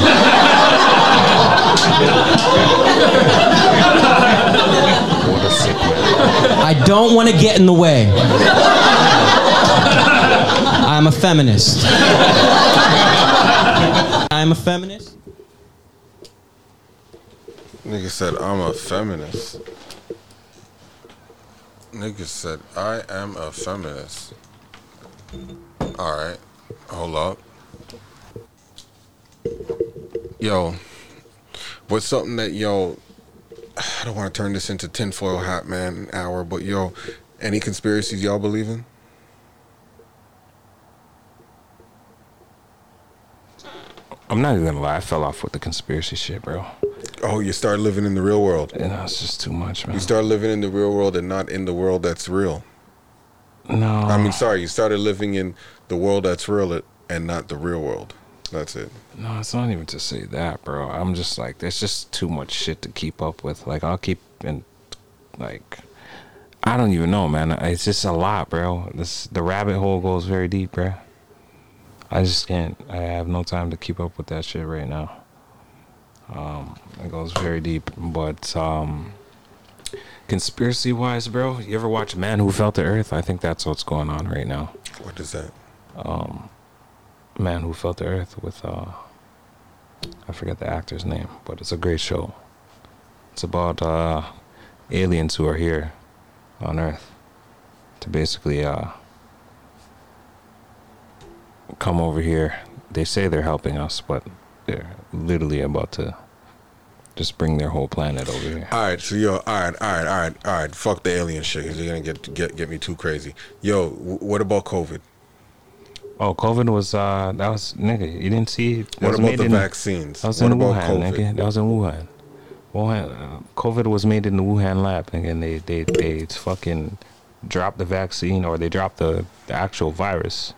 I don't want to get in the way. I'm a feminist. I'm a feminist. Nigga said I'm a feminist. Nigga said I am a feminist. All right, hold up. Yo, what's something that yo? I don't want to turn this into tinfoil hat man hour, but yo, any conspiracies y'all believe in? I'm not even gonna lie. I fell off with the conspiracy shit, bro. Oh, you start living in the real world. You know, it's just too much, man. You start living in the real world and not in the world that's real. no, I mean, sorry, you started living in the world that's real and not the real world. That's it. no, it's not even to say that, bro. I'm just like, there's just too much shit to keep up with. Like, I'll keep in, like, I don't even know, man. It's just a lot, bro. This the rabbit hole goes very deep, bro. I just can't. I have no time to keep up with that shit right now. Um, it goes very deep, but um, conspiracy wise, bro, you ever watch Man Who Fell to Earth? I think that's what's going on right now. What is that? Man Who Fell to Earth with uh I forget the actor's name, but it's a great show. It's about uh aliens who are here on Earth to basically uh come over here. They say they're helping us, but they're literally about to just bring their whole planet over here. All right, so yo, all right, all right, all right, all right. Fuck the alien shit, because you're gonna get get get me too crazy. Yo, w- what about COVID? Oh, COVID was uh that was nigga. You didn't see What about the in- vaccines? That was What in about Wuhan, COVID? nigga. That was in Wuhan. Wuhan. Uh, COVID was made in the Wuhan lab, nigga, and they they they fucking dropped the vaccine or they dropped the the actual virus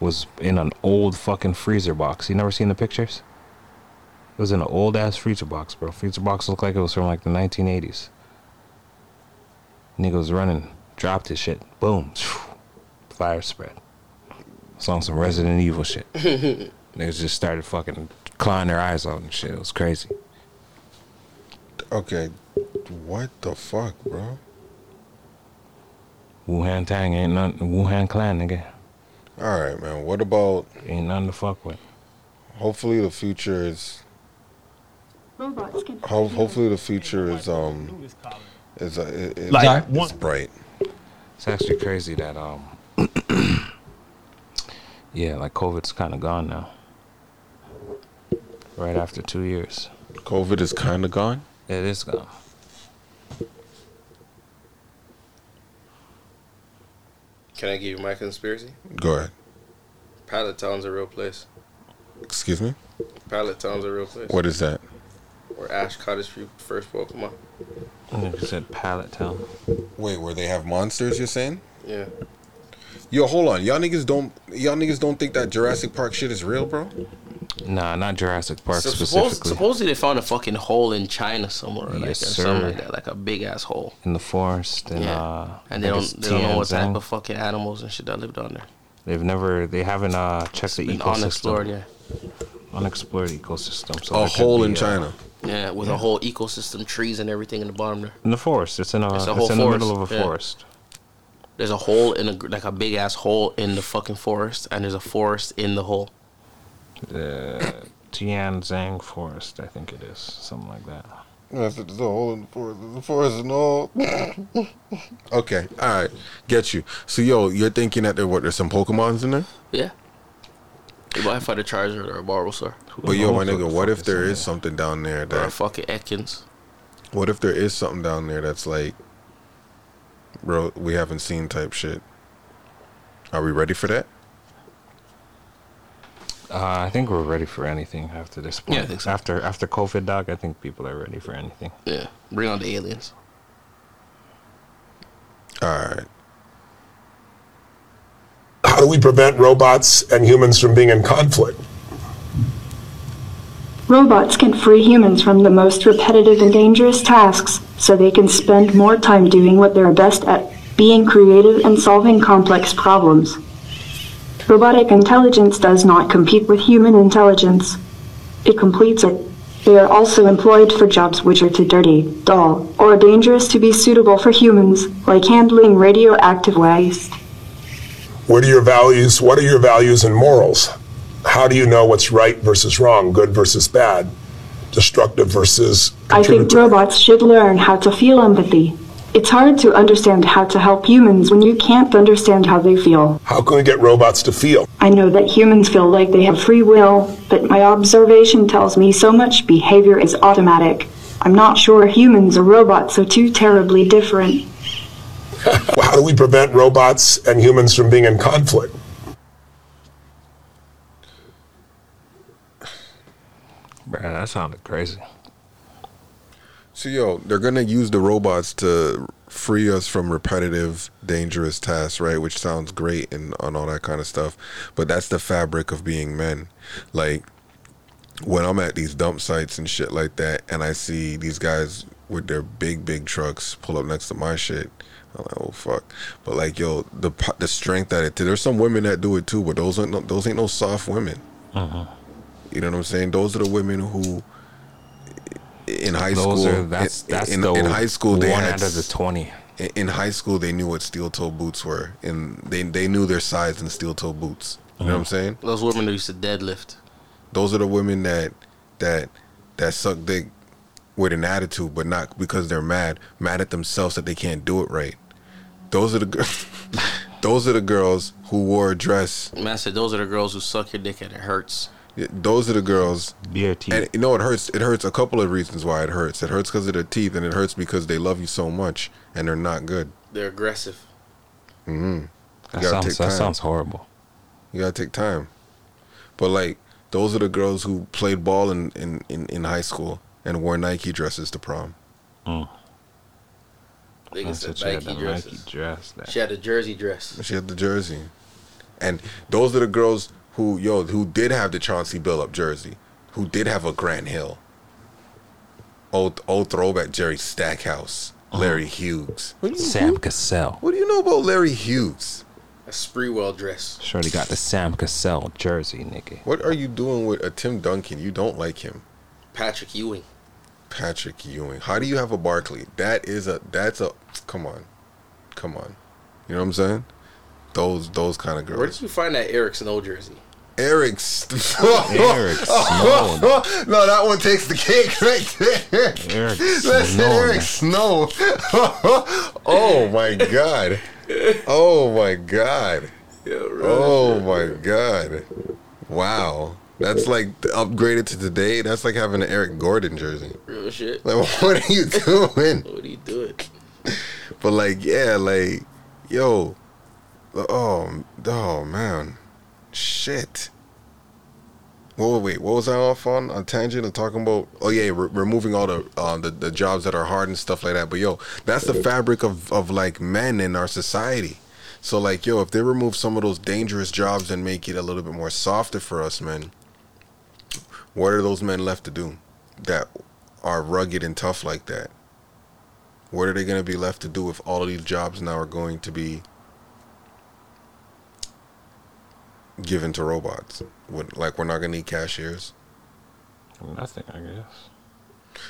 was in an old fucking freezer box. You never seen the pictures? It was in an old ass freezer box, bro. Freezer box looked like it was from like the 1980s. Nigga was running, dropped his shit, boom, fire spread. It's on some Resident Evil shit. Niggas just started fucking clawing their eyes out and shit. It was crazy. Okay, what the fuck, bro? Wuhan Tang ain't nothing. Wuhan Clan, nigga. All right, man. What about? Ain't nothing to fuck with. Hopefully, the future is. Ho- hopefully, the future is um is uh, is, is, Like, is bright. It's actually crazy that um yeah, like COVID's kind of gone now. Right after two years, COVID is kind of gone. it is gone. Can I give you my conspiracy? Go ahead. Pallet Town's a real place. Excuse me. Pallet Town's a real place. What is that? Where Ash caught his fe- first Pokemon. Nigga said Pallet Town. Wait, where they have monsters? You're saying? Yeah. Yo, hold on. Y'all niggas don't. Y'all niggas don't think that Jurassic Park shit is real, bro? Nah, not Jurassic Park So suppose, specifically. supposedly they found a fucking hole in China somewhere, like Yes, or something sir. like that, like a big ass hole. in the forest and yeah. uh and they don't they don't know what type of fucking animals and shit that lived on there. They've never they haven't uh checked the Been ecosystem. unexplored, yeah. Unexplored ecosystem. So A hole be, in uh, China. Yeah, with a whole ecosystem, trees and everything in the bottom there. in the forest. It's in a It's it's, a whole in the forest, middle of a yeah. forest. There's a hole in a like a big ass hole in the fucking forest, and there's a forest in the hole. The Tianzang Forest, I think it is. Something like that. There's a hole in the forest. The forest and all. okay, all right, get you. So yo, you're thinking that there what? There's some Pokemons in there. Yeah. You might find a Charizard or a Bulbasaur But yo, my nigga, what if there is something down there or a that? fucking Ekans. What if there is something down there that's like, bro, we haven't seen type shit. Are we ready for that? Uh, I think we're ready for anything after this point. Yeah, I think so. After after COVID, doc, I think people are ready for anything. Yeah. Bring on the aliens. All right. How do we prevent robots and humans from being in conflict? Robots can free humans from the most repetitive and dangerous tasks so they can spend more time doing what they're best at being creative and solving complex problems. Robotic intelligence does not compete with human intelligence, it completes it. They are also employed for jobs which are too dirty, dull, or dangerous to be suitable for humans, like handling radioactive waste. What are your values? What are your values and morals? How do you know what's right versus wrong, good versus bad, destructive versus I think robots should learn how to feel empathy. It's hard to understand how to help humans when you can't understand how they feel. How can we get robots to feel? I know that humans feel like they have free will, but my observation tells me so much behavior is automatic. I'm not sure humans or robots are too terribly different. How do we prevent robots and humans from being in conflict? Bruh, that sounded crazy. So yo, they're gonna use the robots to free us from repetitive, dangerous tasks, right? Which sounds great and, and all that kind of stuff. But that's the fabric of being men. Like when I'm at these dump sites and shit like that, and I see these guys with their big, big trucks pull up next to my shit. I'm like, oh fuck! But like, yo, the the strength that it. There's some women that do it too, but those aren't no, those ain't no soft women. Mm-hmm. You know what I'm saying? Those are the women who, in high Those school, are that's in, that's in, the in high school they one had out of the twenty. in- in high school they knew what steel toe boots were, and they they knew their size in steel toe boots. You know what I'm mm-hmm. saying? Those women that used to deadlift. Those are the women that that that suck dick with an attitude, but not because they're mad, mad at themselves that they can't do it right. Those are the girls. those are the girls who wore a dress. Man said those are the girls who suck your dick and it hurts. Yeah, Those are the girls. BRT. And you know it hurts. It hurts a couple of reasons why it hurts. It hurts because of their teeth, and it hurts because they love you so much and they're not good. They're aggressive. Mm-hmm. that gotta sounds take that time. sounds horrible. You gotta take time. But like those are the girls who played ball in, in, in, in high school and wore Nike dresses to prom. Mm. Niggas That's said what you had, Nike the dresses. Nike dress. That. She had the jersey dress. She had the jersey. And those are the girls who yo who did have the Chauncey Billup jersey, who did have a Grant Hill. Old old throwback Jerry Stackhouse, uh-huh. Larry Hughes. What do you, Sam Cassell. what do you know about Larry Hughes? A Sprewell dress. Shorty got the Sam Cassell jersey, nigga. What are you doing with a Tim Duncan? You don't like him. Patrick Ewing. Patrick Ewing. How do you have a Barkley? That is a that's a come on. Come on. You know what I'm saying? Those those kind of girls. Where did you find that Eric Snow jersey? Eric St- Eric Snow. no, that one takes the cake right there. Eric That's Snow. Eric Snow. oh my god. Oh my god. Oh my god. Wow. That's like upgraded to today. That's like having an Eric Gordon jersey. Real shit. Like, what are you doing? What are you doing? But like, yeah, like, yo, oh, oh man, shit. Whoa, wait, what was I off on? A tangent of talking about? Oh yeah, re- removing all the, uh, the the jobs that are hard and stuff like that. But yo, that's the fabric of of like men in our society. So like, yo, if they remove some of those dangerous jobs and make it a little bit more softer for us men, what are those men left to do that are rugged and tough like that? What are they going to be left to do if all of these jobs now are going to be given to robots? What, like, we're not going to need cashiers. Nothing, I guess.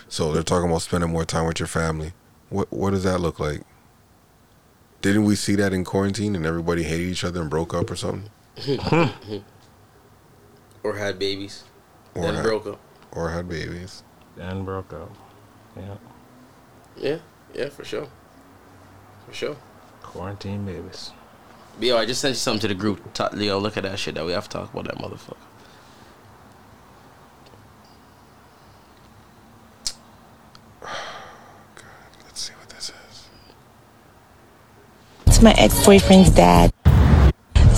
So they're talking about spending more time with your family. What What does that look like? Didn't we see that in quarantine and everybody hated each other and broke up or something? or had babies. Or then had- broke up. Or had babies. And broke up. Yeah. Yeah, yeah, for sure. For sure. Quarantine babies. Yo, I just sent you something to the group. Ta- Leo, look at that shit that we have to talk about that motherfucker. Let's see what this is. to my ex-boyfriend's dad.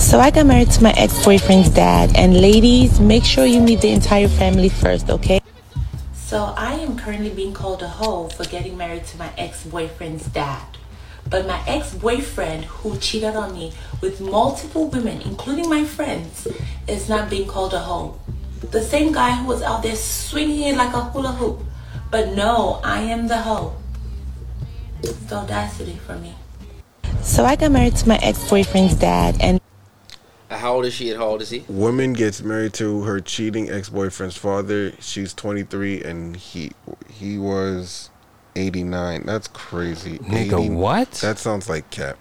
So I got married to my ex-boyfriend's dad, and ladies, make sure you meet the entire family first, okay? So I am currently being called a hoe for getting married to my ex-boyfriend's dad. But my ex-boyfriend, who cheated on me with multiple women, including my friends, is not being called a hoe. The same guy who was out there swinging it like a hula hoop. But no, I am the hoe. It's the audacity for me. So I got married to my ex-boyfriend's dad, and How old is she and how old is he? Woman gets married to her cheating ex-boyfriend's father. She's 23 and he he was 89. That's crazy. Nigga, what? That sounds like cap.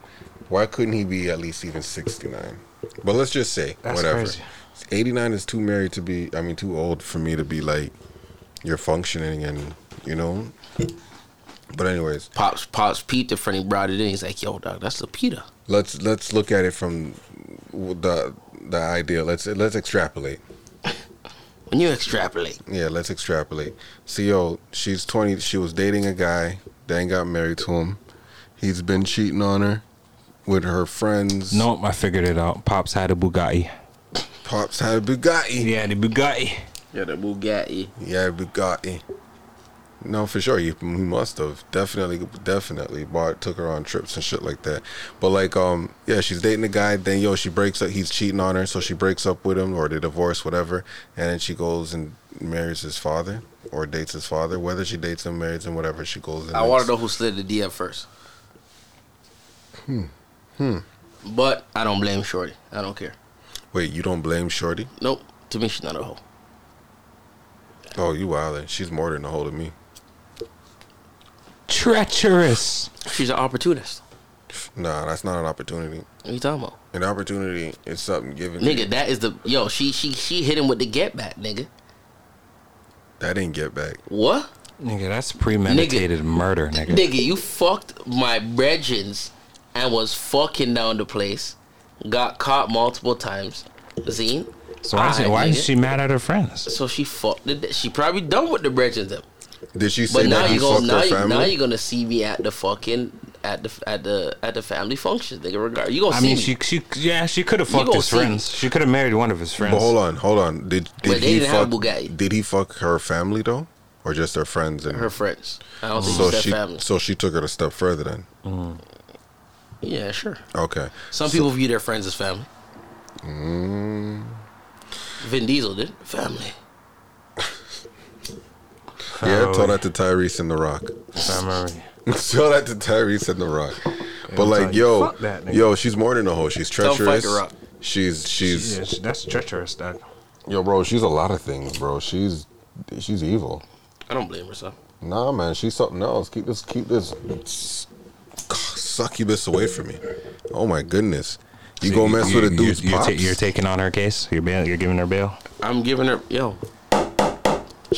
Why couldn't he be at least even 69? But let's just say That's whatever. crazy. 89 is too married to be I mean too old for me to be like you're functioning and you know. But anyways, Pops Pops peeped it when he brought it in. He's like, yo, dog, that's Lupita. Let's let's look at it from the the idea. Let's let's extrapolate. When you extrapolate. Yeah, let's extrapolate. See, yo, she's 20. She was dating a guy, then got married to him. He's been cheating on her with her friends. Nope, I figured it out. Pops had a Bugatti. Pops had a Bugatti. Yeah, the Bugatti. Yeah, the Bugatti. Yeah, Bugatti. No, for sure. He, he must have definitely, definitely bought, took her on trips and shit like that. But like, um, yeah, she's dating a guy. Then yo, she breaks up. He's cheating on her, so she breaks up with him, or they divorce, whatever. And then she goes and marries his father, or dates his father. Whether she dates him, marries him, whatever, she goes. And I want to know who slid the DM first. Hmm. Hmm. But I don't blame Shorty. I don't care. Wait, you don't blame Shorty? Nope. To me, she's not a hoe. Oh, you wildin'. She's more than a hold of me. Treacherous. She's an opportunist. Nah, that's not an opportunity. What you talking about? An opportunity is something given. Nigga, that is the yo. She she she hit him with the get back, nigga. That didn't get back. What? Nigga, that's premeditated murder, nigga. Nigga, you fucked my brethrens and was fucking down the place. Got caught multiple times. Zine. So why, is, Alright, why is she mad at her friends? So she fucked. The, she probably done with the brethrens them. Did she say But now that he you gonna now, you, now you're gonna see me at the fucking at the at the at the family function. Nigga, regard you gonna I see mean, me. she she yeah, she could have fucked gonna his see friends. She could have married one of his friends. But hold on, hold on. Did did But they he didn't have fuck? Did he fuck her family though, or just her friends and her friends. I don't think so she family. so she took it a step further then. Yeah, sure. Okay. Some people view their friends as family. Mm, Vin Diesel did family. Yeah, tell that to Tyrese and The Rock. Family. tell that to Tyrese and The Rock. But like, yo, that yo, she's more than a hoe. She's Tell him fight treacherous. The Rock. She's she's Yeah, she- that's treacherous, dog. yo, bro. She's a lot of things, bro. She's she's evil. I don't blame her, son. Nah, man, she's something else. Keep this, keep this succubus away from me. Oh my goodness, you So go mess with a dude's you're, pops. ta- you're taking on her case. You're bail. You're giving her bail. I'm giving her yo.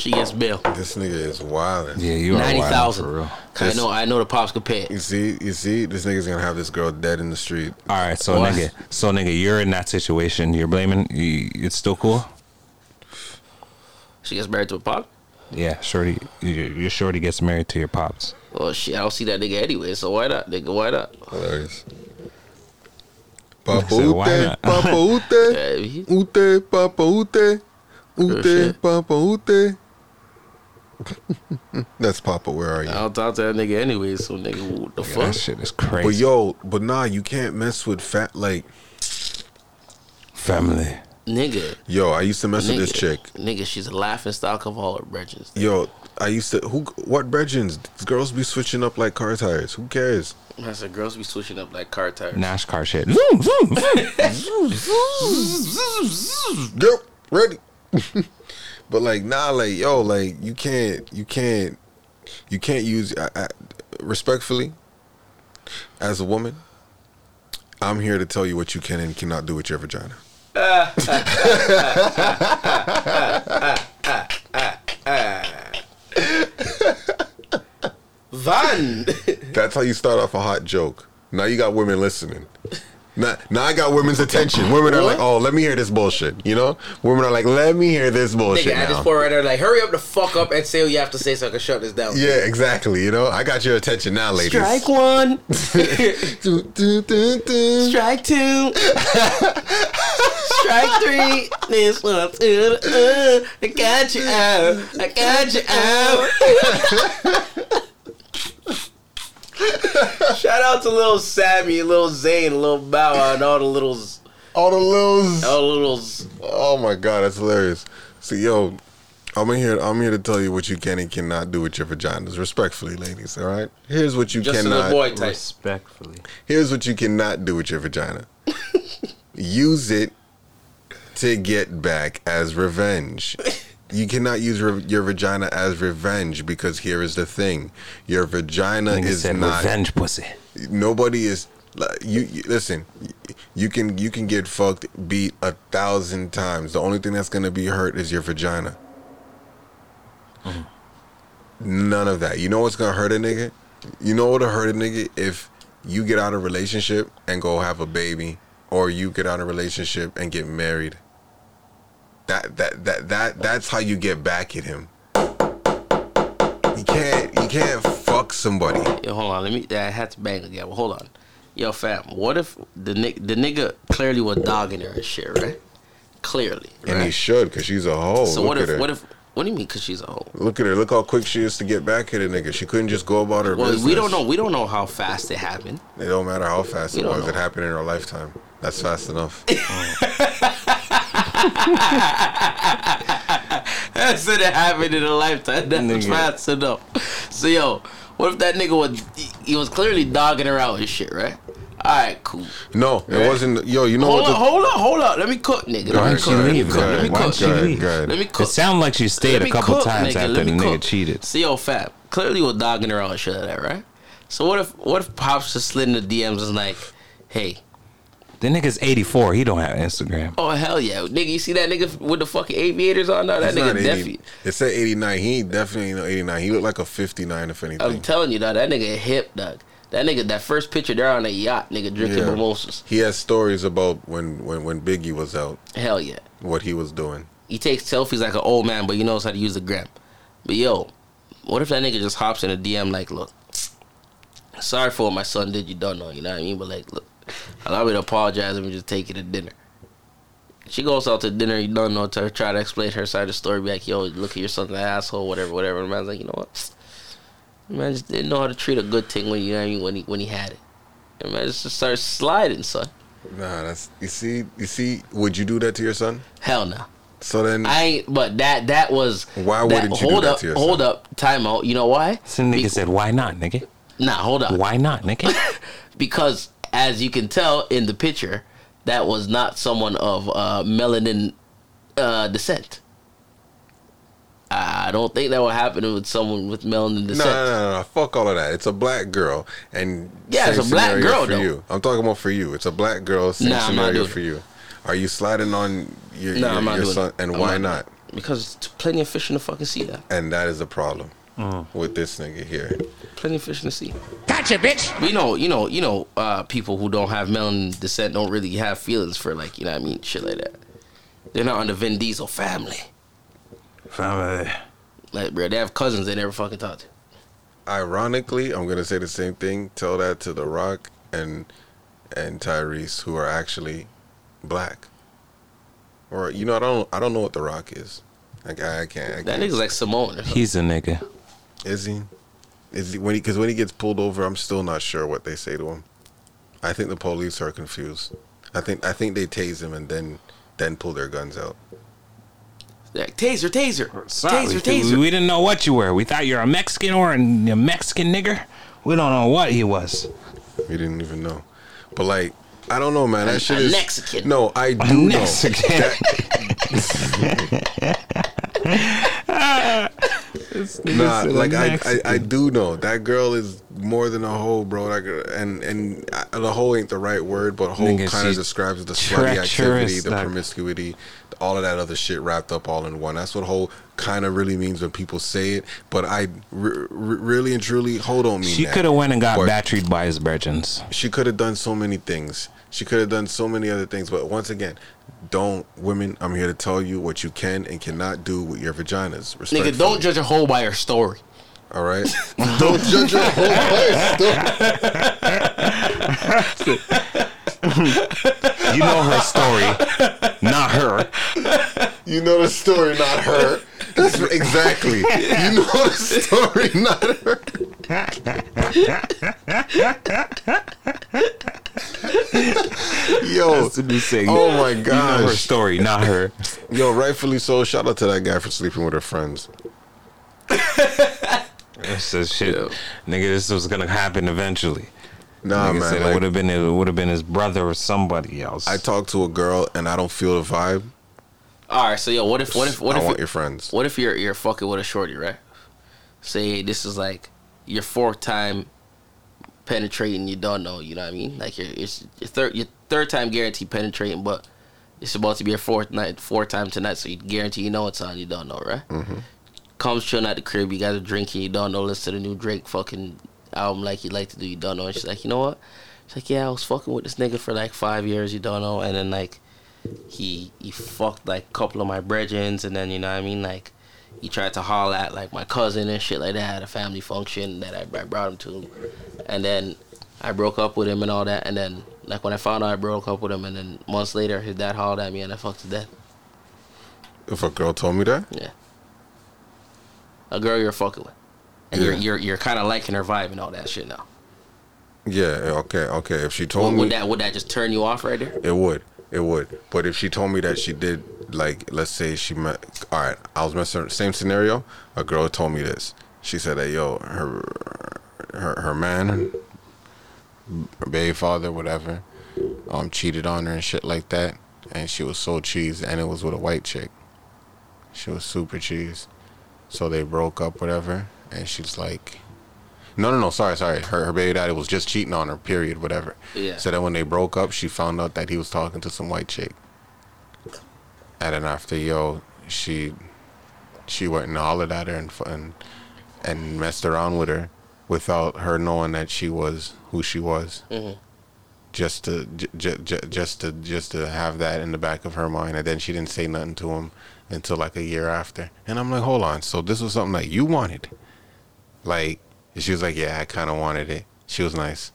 She gets bail. this nigga is wild. Yeah, you are Ninety wild, thousand. for real. I know. I know the pops could pay it. You see, you see, this nigga's gonna have this girl dead in the street. All right, so What? nigga, so nigga, you're in that situation. You're blaming. You, it's still cool. She gets married to a pop. Yeah, shorty. Your, your shorty gets married to your pops. Well, shit, I don't see that nigga anyway. So why not, nigga? Why not? Hilarious. Papa said, ute, papa ute, ute, papa ute, ute, papa ute. That's Papa. Where are you? I don't talk to that nigga anyway. So nigga, what the Nigga, fuck? that shit is crazy. But yo, but nah, you can't mess with fat. Like, Family. Nigga, yo, I used to mess with this chick. nigga, she's a laughing stock of all her brethren. Yo, I used to who what Bregins? Girls be switching up like car tires. Who cares? I said, girls be switching up like car tires. NASCAR shit. Yep, ready. But like, nah, like yo, like you can't, you can't, you can't use. I, I, respectfully, as a woman, I'm here to tell you what you can and cannot do with your vagina. Van. That's how you start off a hot joke. Now you got women listening. Now, now I got women's attention. Women are like, oh, let me hear this bullshit. You know? Women are like, let me hear this bullshit Nigga, at this now. point right there, like, hurry up the fuck up and say what you have to say so I can shut this down. Yeah, exactly. You know? I got your attention now, ladies. Strike one. Do, do, do, do. Strike two. Strike three. This one, two. Uh, I got you out. I got you out. Shout out to little Sammy, little Zane, little Bow Wow, and all the littles. All the littles. All the littles. Oh my god, that's hilarious. So yo, I'm here. I'm here to tell you what you can and cannot do with your vaginas, respectfully, ladies. All right. Here's what you Just a cannot. little boy type. Respectfully. Here's what you cannot do with your vagina. use it to get back as revenge. You cannot use re- your vagina as revenge because here is the thing: your vagina is not revenge pussy. Nobody is. like, You, you listen. You can you can get fucked beat a thousand times. The only thing that's gonna be hurt is your vagina. None of that. You know what's gonna hurt a nigga? You know what'll hurt a nigga if you get out of a relationship and go have a baby, or you get out of a relationship and get married. That that that that that's how you get back at him. You can't you can't fuck somebody. Yo, hold on. Let me. I had to bang again. Well, hold on. Yo, fam. What if the the nigga clearly was dogging her and shit, right? Clearly, And he should, because she's a hoe. so Look what if? her. What if? What do you mean? Cause she's a hoe. Look at her. Look how quick she is to get back at a nigga. She couldn't just go about her Well, business. we don't know. We don't know how fast it happened. It don't matter how fast We it was. know. It happened in her lifetime. That's fast enough. I said it happened in a lifetime. That's Nigga. fast enough. So yo, what if that nigga was? He, he was clearly dogging her out and shit, right? All right, cool. No, it Right. wasn't. Yo, you know hold what? on, hold on, hold on. Let me cook, nigga. Go Let me ahead, cook. go Let me ahead, cook. Let me ahead, cook. go ahead, go. Let me It cook. sounded like she stayed a couple cook, times nigga. after the me nigga cheated. See, yo, fat. Clearly, was dogging her out and shit like that, right? So what if what if pops just slid in the DMs and like, hey, The nigga's 84. He don't have Instagram. oh hell yeah, nigga, you see that nigga with the fucking aviators on? No, that He's not nigga 80 definitely. It said 89. He ain't definitely no 89. He looked like a 59, if anything. I'm telling you, dog, that nigga hip, dog. That nigga, that first picture there on a yacht, nigga drinking Yeah. mimosas. He has stories about when, when, when Biggie was out, Hell yeah. what he was doing. He takes selfies like an old man, but he knows how to use the gram. But yo, what if that nigga just hops in a DM like, look, sorry for what my son did, you don't know, you know what I mean? But like, look, allow me to apologize and we just take you to dinner. She goes out to dinner, you don't know, to try to explain her side of the story, be like, yo, look at your son's an asshole, whatever, whatever. And the man's like, you know what? The man just didn't know how to treat a good thing when you know what I mean when he when he had it. And man just started sliding, son. Nah, that's you see, you see. Would you do that to your son? Hell no. So then, I ain't, but that that was. Why wouldn't you do hold that up, to your Hold son? up, time out. You know why? Some nigga said, why not, nigga? Nah, hold up. Why not, nigga? Because as you can tell in the picture, that was not someone of uh, melanin uh, descent. I don't think that would happen with someone with melanin no, descent. no, no, no, fuck all of that. It's a black girl, and Yeah, it's a black girl, for though. you. I'm talking about for you. It's a black girl. Same Nah, not scenario for you. Are you sliding on your, Nah, your, not your son, it. and I'm why doing not? Because plenty of fish in the fucking sea. There, And that is a problem with this nigga here. plenty of fish in the sea. Gotcha, bitch. We know, you know, you know, uh, people who don't have melanin descent don't really have feelings for like, you know, what I mean, shit like that. They're not on the Vin Diesel family. Family. Like, bro, they have cousins they never fucking talk to. Ironically, I'm gonna say the same thing. Tell that to The Rock and and Tyrese, who are actually black. Or you know, I don't I don't know what The Rock is. Like I, I can't. I That can't. nigga's like Simone. Or. He's a nigga. Is he? Is he when he? Because when he gets pulled over, I'm still not sure what they say to him. I think the police are confused. I think I think they tase him and then then pull their guns out. Like, taser, taser, Sorry, taser, we, taser. we didn't know what you were. We thought you were a Mexican or a Mexican nigger. We don't know what he was. We didn't even know. But like, I don't know, man. That A- shit a is Mexican. No, I do A know. Mexican. Nah, like I, I, I do know that girl is more than a hoe, bro. Like, and and uh, the hoe ain't the right word, but hoe kind of describes the slutty activity, the like- promiscuity, all of that other shit wrapped up all in one. That's what hoe kind of really means when people say it. But I re- re- really and truly, hoe don't mean She could have went and got But batteried by his virgins. She could have done so many things. She could have done so many other things. But once again, don't women. I'm here to tell you what you can and cannot do with your vaginas. Nigga, don't judge a hoe by her story. All right. don't judge a hole by her story You know her story, not her. You know the story, not her. That's exactly. You know the story, not her. Yo, That's what we say. oh my You know her story, not her. Yo, rightfully so. Shout out to that guy for sleeping with her friends. It's just shit, nigga. This was gonna happen eventually. Nah, Nigga man. said it like, would have been it would have been his brother or somebody else. I talk to a girl and I don't feel the vibe. All right, so yo, what if what if what I if want your friends. What if you're you're fucking with a shorty, right? Say this is like your fourth time penetrating, you don't know, you know what I mean? Like your it's your third your third time guaranteed penetrating, but it's about to be your fourth night, fourth time tonight, so you guarantee you know it's on, you don't know, right? Mm-hmm. Comes chilling at the crib, you guys are drinking, you don't know, listen to the new Drake fucking album like you like to do, you don't know, and she's like, you know what? She's like, yeah, I was fucking with this nigga for like five years, you don't know, and then like he he fucked like a couple of my brethrens and then you know what I mean like he tried to holler at like my cousin and shit like that at a family function that I, I brought him to. And then I broke up with him and all that and then like when I found out I broke up with him and then months later his dad hollered at me and I fucked to death If a girl told me that, yeah. A girl you're fucking with. And you're you're you're kind of liking her vibe and all that shit now. Yeah, okay, okay. If she told would, me would that would that just turn you off right there? It would. It would. But if she told me that she did, like, let's say she met, all right, I was messing, same scenario. A girl told me this. She said that, yo, her, her, her man, her baby father, whatever, um, cheated on her and shit like that. And she was so cheese, and it was with a white chick. She was super cheese. So they broke up, whatever. And she's like, no, no, no, sorry, sorry. Her, her baby daddy was just cheating on her, period, whatever. Yeah. So then when they broke up, she found out that he was talking to some white chick. And then after, yo, she she went and hollered at her and and, and messed around with her without her knowing that she was who she was. Mhm. Just to j- j- just to just to have that in the back of her mind, and then she didn't say nothing to him until like a year after. And I'm like, hold on, so this was something that you wanted? Like, she was like, yeah, I kind of wanted it. She was nice,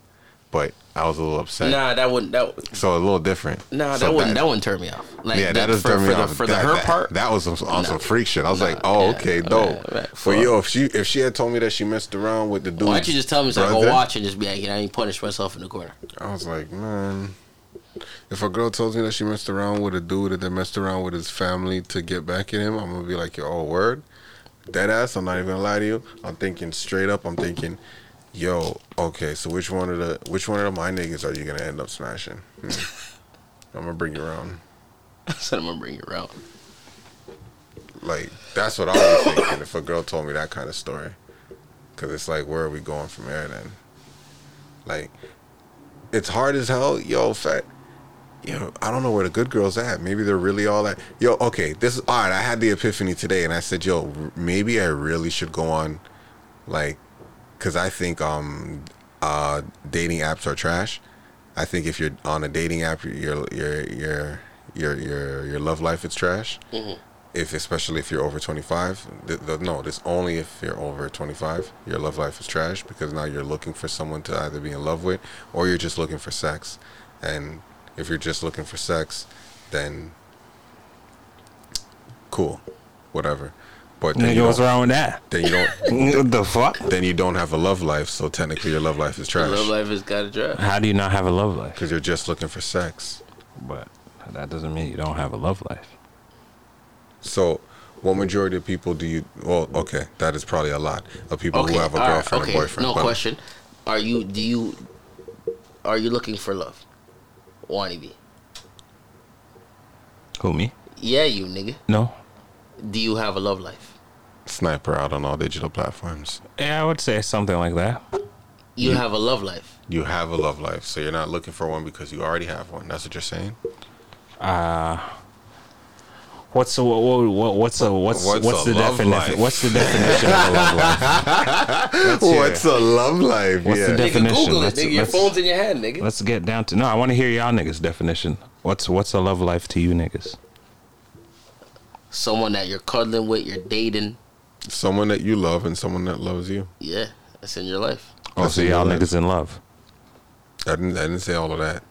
but I was a little upset. nah that wouldn't that So a little different. nah that wouldn't that, wouldn't turn me off like yeah, that that- does for, turn me for off. the, for the her that- part that was some, on some Nah. freak shit. I was like, oh, yeah, okay, right, dope. right, But fuck. yo, if she if she had told me that she messed around with the dude, Why don't you just tell me so I go watch and just be like, you know, I ain't punish myself in the corner. I was like, man, if a girl tells me that she messed around with a dude and then messed around with his family to get back at him, I'm gonna be like, yo, oh, word, dead ass. I'm not even gonna lie to you. I'm thinking straight up. I'm thinking, yo, okay, so which one of the which one of my niggas are you gonna end up smashing? Hmm. I'm gonna bring you around. I said I'm gonna bring you around. Like that's what I was thinking if a girl told me that kind of story, because it's like, where are we going from here then? Like, it's hard as hell, yo, fat. Yo, I don't know where the good girls at. Maybe they're really all at. Yo, okay, this is all right. I had the epiphany today, and I said, yo, maybe I really should go on, like, because I think um, uh, dating apps are trash. I think if you're on a dating app, your your your your your your love life is trash Mhm. if especially if you're over 25 th- th- no this only if you're over 25 your love life is trash because now you're looking for someone to either be in love with or you're just looking for sex and if you're just looking for sex then cool whatever but then Nigga, you what's wrong with that? then you don't What the fuck? then you don't have a love life so technically your love life is trash Your Love life has got to drive. How do you not have a love life? because you're just looking for sex But that doesn't mean you don't have a love life. So, what majority of people do you? Well, okay, that is probably a lot of people Okay, who have a all right, girlfriend okay, or boyfriend. No but question. Are you? Do you? Are you looking for love? Wanna be? Who me? Yeah, you nigga. No. Do you have a love life? Sniper out on all digital platforms. Yeah, I would say something like that. You have a love life. You have a love life, so you're not looking for one because you already have one. That's what you're saying. Uh What's the what, what, what's the what's What's what's, a the love definition? What's the definition of a love life? Let's What's it. a love life? What's yeah. the Nigga, definition? Google it, Let's- nigga. Your let's- phone's in your hand, nigga. Let's get down to no. I want to hear y'all niggas definition. What's what's a love life to you niggas? Someone that you're cuddling with, you're dating. Someone that you love and someone that loves you. Yeah, that's in your life. Oh, That's so y'all life. niggas in love? I didn't. I didn't say all of that.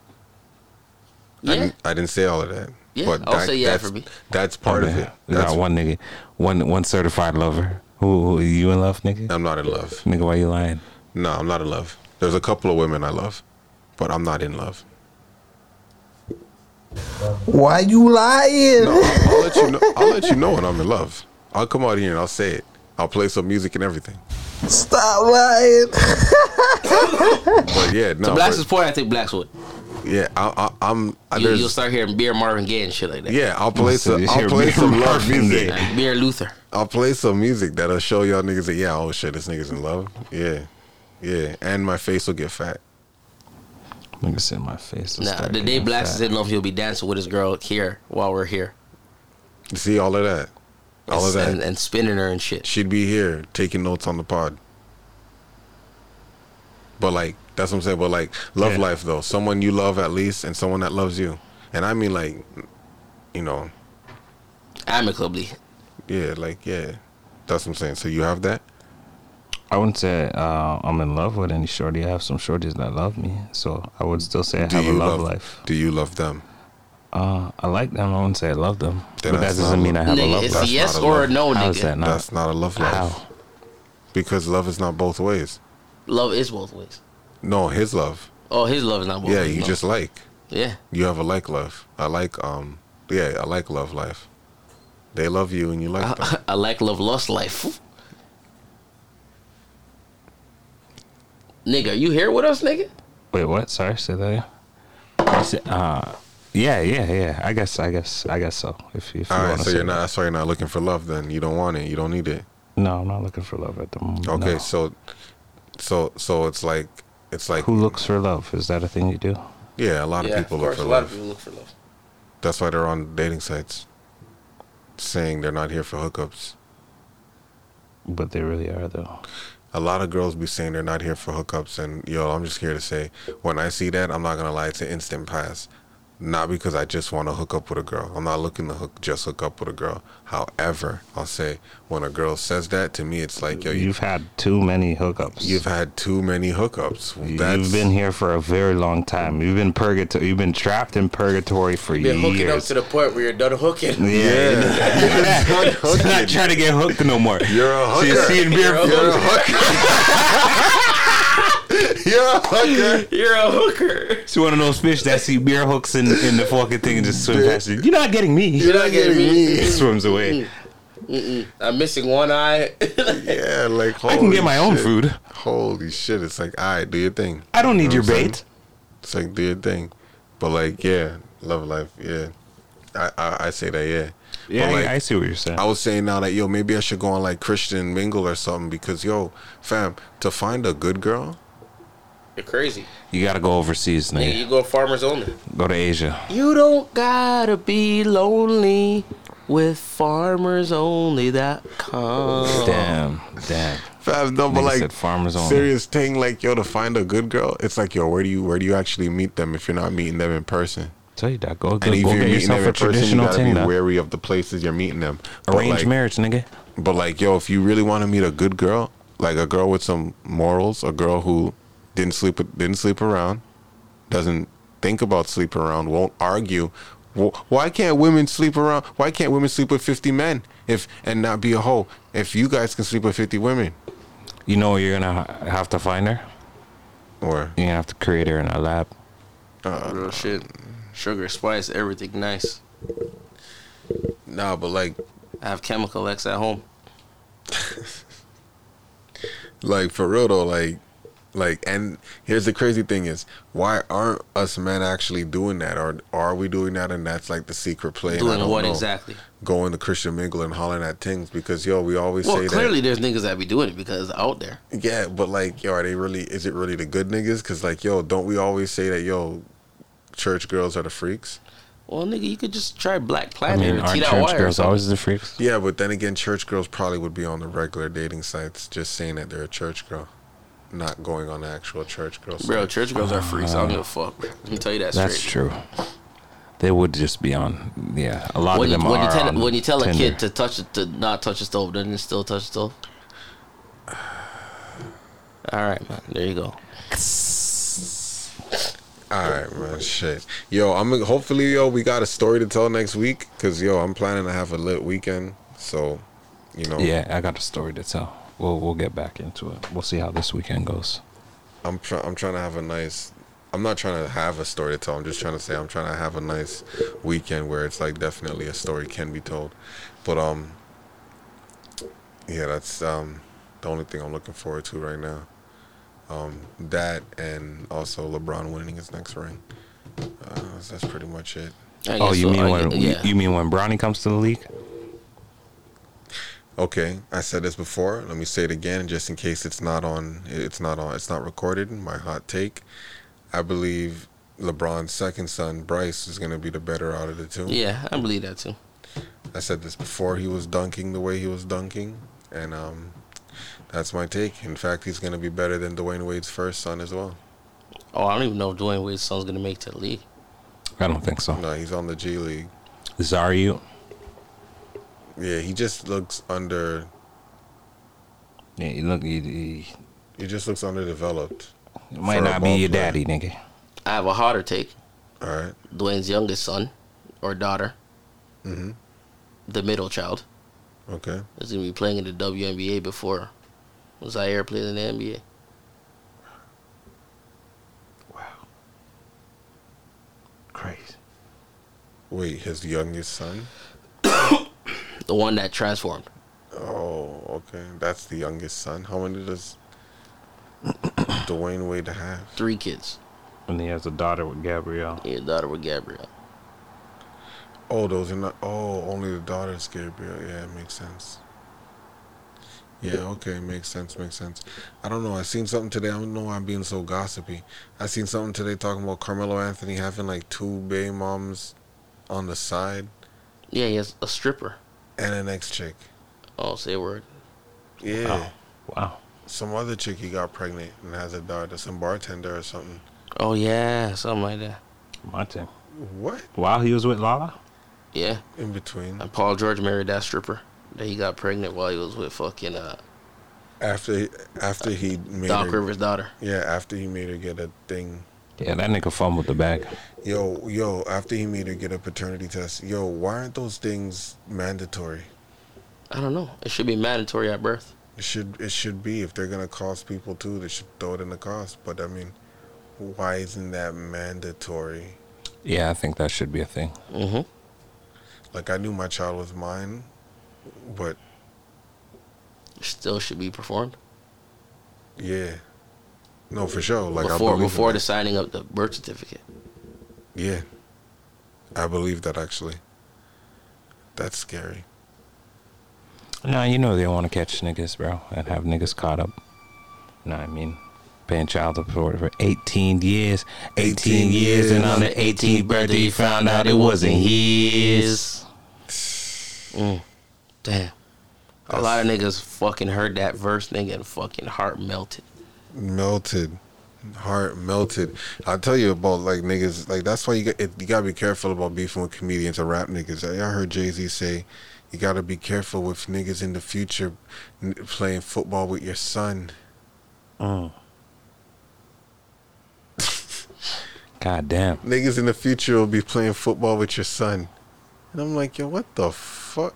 I Yeah. didn't, I didn't say all of that. Yeah, but I'll that- say yeah that's, for me. That's part Oh, of it. We That's, got one nigga, one one certified lover. Who, who you in love, nigga? I'm not in love. Nigga, why you lying? No, I'm not in love. There's a couple of women I love, but I'm not in love. Why you lying? No, I'll, I'll let you know. I'll let you know when I'm in love. I'll come out here and I'll say it. I'll play some music and everything. Stop lying. But yeah, no. to Black's but- point, I think Blacks would. Yeah, I, I, I'm. I, you, you'll start hearing Beer Marvin Gaye and shit like that. yeah, I'll play So some. I'll play me some love Marvin music. Gaye. Beer Luther. I'll play some music that'll show y'all niggas that yeah, oh shit, this nigga's in love. Yeah, yeah, and my face will get fat. Nigga sit in my face. and Nah, start the day getting Blacks fat. is in love, he'll be dancing with his girl here while we're here. You see all of that, all of that. And, and spinning her and shit. She'd be here taking notes on the pod. But like that's what I'm saying. But like love Yeah. life though, someone you love at least, and someone that loves you, and I mean like, you know, Amicably. yeah, like yeah, that's what I'm saying. So you have that. I wouldn't say uh, I'm in love with any shorty. I have some shorties that love me, so I would still say I Do have a love, love life. Do you love them? Uh, I like them. I wouldn't say I love them, Then but that doesn't mean I have a love it's life. a yes a or love. no, nigga. that not? That's not a love life. How? Because love is not both ways. Love is both ways. No, his love. Oh, his love is not both yeah, you no. just like. Yeah. You have a like love. I like um yeah, I like love life. They love you and you like them. I, I like love lost life. nigga, you here with us, nigga? Wait, what? Sorry, say that. again. Uh, yeah, yeah, yeah. I guess, I guess, I guess so. If, if you all right, so you're not that. that's why you're not looking for love then. You don't want it. You don't need it. No, I'm not looking for love at the moment. Okay, no. so so so it's like it's like Who looks for love? Is that a thing you do? yeah, a lot of people of look course. for a lot love. of people look for love. That's why they're on dating sites saying they're not here for hookups. But they really are, though. A lot of girls be saying they're not here for hookups and yo, I'm just here to say when I see that, I'm not gonna lie, it's an instant pass. Not because I just want to hook up with a girl. I'm not looking to hook just hook up with a girl. However, I'll say when a girl says that to me, it's like yo, you, You've had too many hookups. you've had too many hookups. That's You've been here for a very long time. You've been purgatory. You've been trapped in purgatory for Been hooking up to the point where you're done hooking. yeah, You're done She's not trying to get hooked no more. You're a hooker. seeing beer. You're a You're a hooker. You're a hooker. You're a hooker. She's one of those fish that see beer hooks in, in the fucking thing and just swim past you. You're not getting me. You're not getting me. Swims away. I'm missing one eye. Yeah, like I can get holy my own food. Holy shit! It's like, all right, do your thing. I don't need know your what I'm saying? bait. It's like do your thing, but like, yeah, love life, yeah. I I, I say that, yeah. Yeah, But, like, I see what you're saying. I was saying now that yo, maybe I should go on like Christian Mingle or something because yo, fam, to find a good girl, You're crazy. You gotta go overseas, Nigga, nigga. you go farmers only. Go to Asia. You don't gotta be lonely with farmers only that come. Damn, damn. fam, no, but Nigga like farmers only. serious thing, like yo, to find a good girl, it's like yo, where do you where do you actually meet them if you're not meeting them in person? Tell you that. Go, go, And if go you're get meeting yourself them a in person, you traditional gotta be now. wary of the places you're meeting them. But, Arranged like, marriage, nigga. But like, yo, if you really want to meet a good girl, like a girl with some morals, a girl who didn't sleep didn't sleep around, doesn't think about sleep around, won't argue. Why can't women sleep around? Why can't women sleep with fifty men if and not be a hoe? If you guys can sleep with fifty women, You know you're gonna have to find her. or You're gonna have to create her in a lab. uh, Real shit. Sugar, spice, everything nice. nah, but like, I have Chemical X at home. like for real though, like, Like, and here's the crazy thing is, why aren't us men actually doing that, or are we doing that? And that's like the secret play. Doing what know. exactly? Going to Christian Mingle and hollering at things because yo, we always say that. Well, say clearly there's niggas that be doing it because it's out there. Yeah, but like, yo, are they really? Is it really the good niggas? Because like, yo, don't we always say that yo, church girls are the freaks? Well, nigga, you could just try Black I mean, aren't that church girls always the freaks? Yeah, but then again, church girls probably would be on the regular dating sites, just saying that they're a church girl, not going on the actual church girl. Bro, site. church girls are freaks. I don't give a fuck. Let me tell you that That's straight. true. They would just be on. Yeah, a lot when of you, them when are you tell on when you tell a Tinder. kid to touch it to not touch the stove, doesn't it still touch the stove? All right, man. There you go. All right, man. Shit, yo, I'm hopefully, yo, we got a story to tell next week, cause yo, I'm planning to have a lit weekend, so, you know, Yeah, I got a story to tell. We'll we'll get back into it. We'll see how this weekend goes. I'm trying. I'm trying to have a nice. I'm not trying to have a story to tell. I'm just trying to say I'm trying to have a nice weekend where it's like definitely a story can be told, but um, yeah, that's um the only thing I'm looking forward to right now. Um, that and also LeBron winning his next ring. Uh, that's pretty much it. Oh, you so. mean I when yeah. you mean when Bronny comes to the league? Okay, I said this before. Let me say it again, just in case it's not on. It's not on. It's not recorded. My hot take. I believe LeBron's second son, Bryce, is going to be the better out of the two. Yeah, I believe that too. I said this before. He was dunking the way he was dunking, and um, that's my take. In fact, he's going to be better than Dwyane Wade's first son as well. Oh, I don't even know if Dwyane Wade's son's gonna make it to the league. I don't think so. No, he's on the G League. Zaire, Yeah, he just looks under. yeah, he look, he, he He just looks underdeveloped. It might not be your player. daddy, nigga. I have a hotter take. All right. Dwyane's youngest son or daughter, Mm-hmm. the middle child, Okay. is gonna be playing in the WNBA before Zaire played in the NBA. Wow. Crazy. Wait, his youngest son. The one that transformed. Oh, okay. That's the youngest son. How many does Dwyane Wade have? Three kids. And he has a daughter with Gabrielle. His daughter with Gabrielle. Oh, those are not. Oh, only the daughter's Gabriel. Yeah, it makes sense. Yeah, okay, makes sense, makes sense. I don't know. I seen something today. I don't know why I'm being so gossipy. I seen something today talking about Carmelo Anthony having like two baby moms on the side Yeah, he has a stripper. And an ex chick. Oh, say a word. Yeah. Wow. Some other chick he got pregnant and has a daughter, some bartender or something. Oh yeah, something like that. Monte. What? While he was with Lala? Yeah. In between. And Paul George married that stripper. That he got pregnant while he was with fucking uh After after he made Doc her, Rivers' daughter. Yeah, after he made her get a thing. Yeah, that nigga fumbled the bag. Yo, yo, after he made her get a paternity test, yo, why aren't those things mandatory? I don't know. It should be mandatory at birth. It should it should be if they're gonna cost people too, they should throw it in the cost. But I mean, why isn't that mandatory? Yeah, I think that should be a thing. Mm-hmm. Like I knew my child was mine, but Still should be performed. yeah, no, for sure. Like before I before the signing of the birth certificate. Yeah, I believe that actually. That's scary. Nah, you know they want to catch niggas, bro, and have niggas caught up. Know what I mean? Paying child support for 18 years. 18, years, and on the 18th birthday, he found out it wasn't his. Mm. Damn. A lot of niggas fucking heard that verse, nigga, and fucking heart melted. Melted heart melted. I tell you about like niggas like that's why you got you gotta be careful about beefing with comedians or rap niggas. I heard jay-z say you gotta be careful with niggas in the future n- playing football with your son. Oh. God damn. niggas in the future will be playing football with your son. And i'm like yo what the fuck?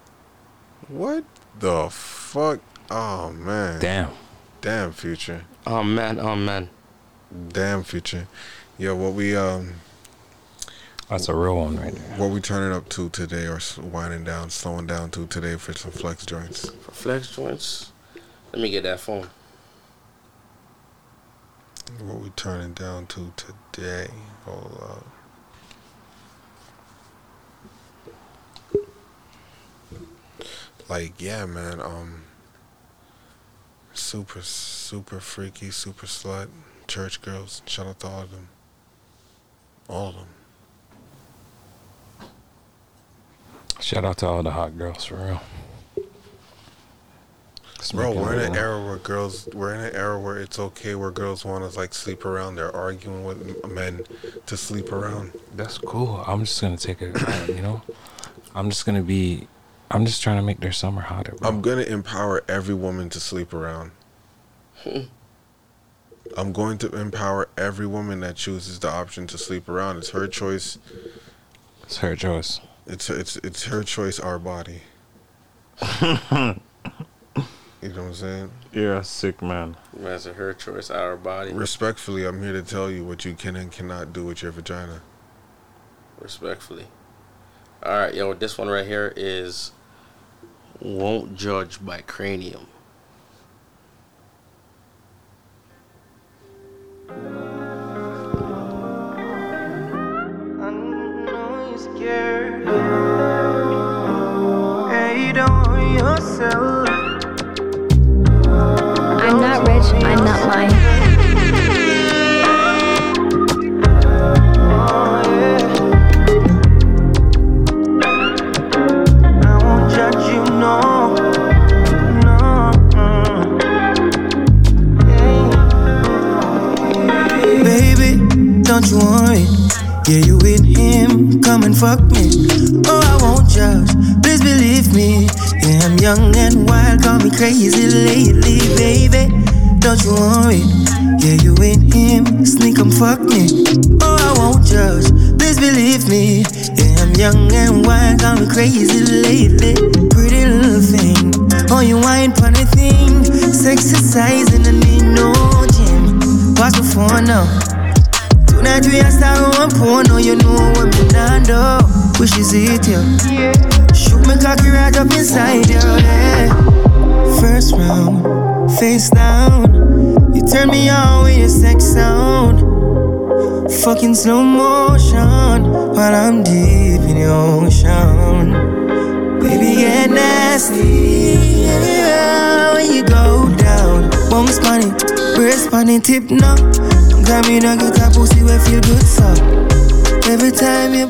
What the fuck? Oh man. Damn. damn future Oh man, oh man. damn future Yeah, what we um That's a real one right there. What we turning up to today, or winding down, slowing down to today for some flex joints? For flex joints, let me get that phone. What we turning down to today? Hold up. Like, yeah, man. Um, super, super freaky, super slut, church girls. Shout out to all of them. All of them. Shout out to all the hot girls for real. Bro, we're in an era where girls, we're in an era where it's okay where girls want to like sleep around. They're arguing with men to sleep around. That's cool. I'm just gonna take it. Uh, you know, I'm just gonna be. I'm just trying to make their summer hotter. Bro. I'm gonna empower every woman to sleep around. I'm going to empower every woman that chooses the option to sleep around. It's her choice. It's her choice. It's it's it's her choice. Our body. You know what I'm saying? You're a sick man. That's her choice, our body. Respectfully, I'm here to tell you what you can and cannot do with your vagina. Respectfully. All right, yo, this one right here is won't judge by Kranium. I'm not rich, I'm not lying. Don't you worry. Yeah, you with him, come and fuck me. Oh, I won't judge, please believe me. Yeah, I'm young and wild, call me crazy lately, baby. Don't you worry. Yeah, you with him, sneak and fuck me. Oh, I won't judge, please believe me. Yeah, I'm young and wild, call me crazy lately. Pretty little thing, oh, you wine funny thing. Exercising, I need no gym. The phone now. Are starting one porno, you know what me done do. Wish is it you. Shoot me cocky right up inside you, yeah. First round, face down. You turn me on with your sex sound. Fucking slow motion while I'm deep in the ocean. Baby, get nasty yeah, when you go down. Bones on it, breast on it, tip now. Got me not get that pussy where feel good so. Every time you.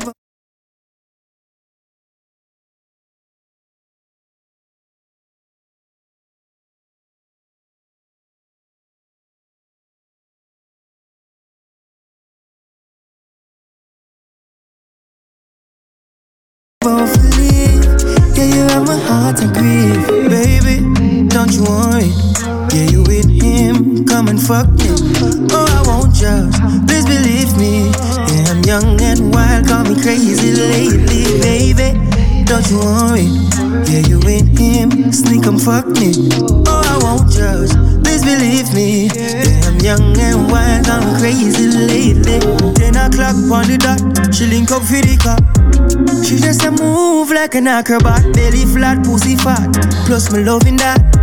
Yeah, you have my heart and grief, baby. Don't you worry, yeah, you with come and fuck me. Oh, I won't judge, please believe me. Yeah, I'm young and wild, call me crazy lately, baby. Don't you worry, yeah, you with him, sneak and fuck me. Oh, I won't judge, please believe me. Yeah, I'm young and wild, call me crazy lately. Ten o'clock on the dot, she link up for the cop. She just a move like an acrobat, belly flat, pussy fat. Plus me loving that.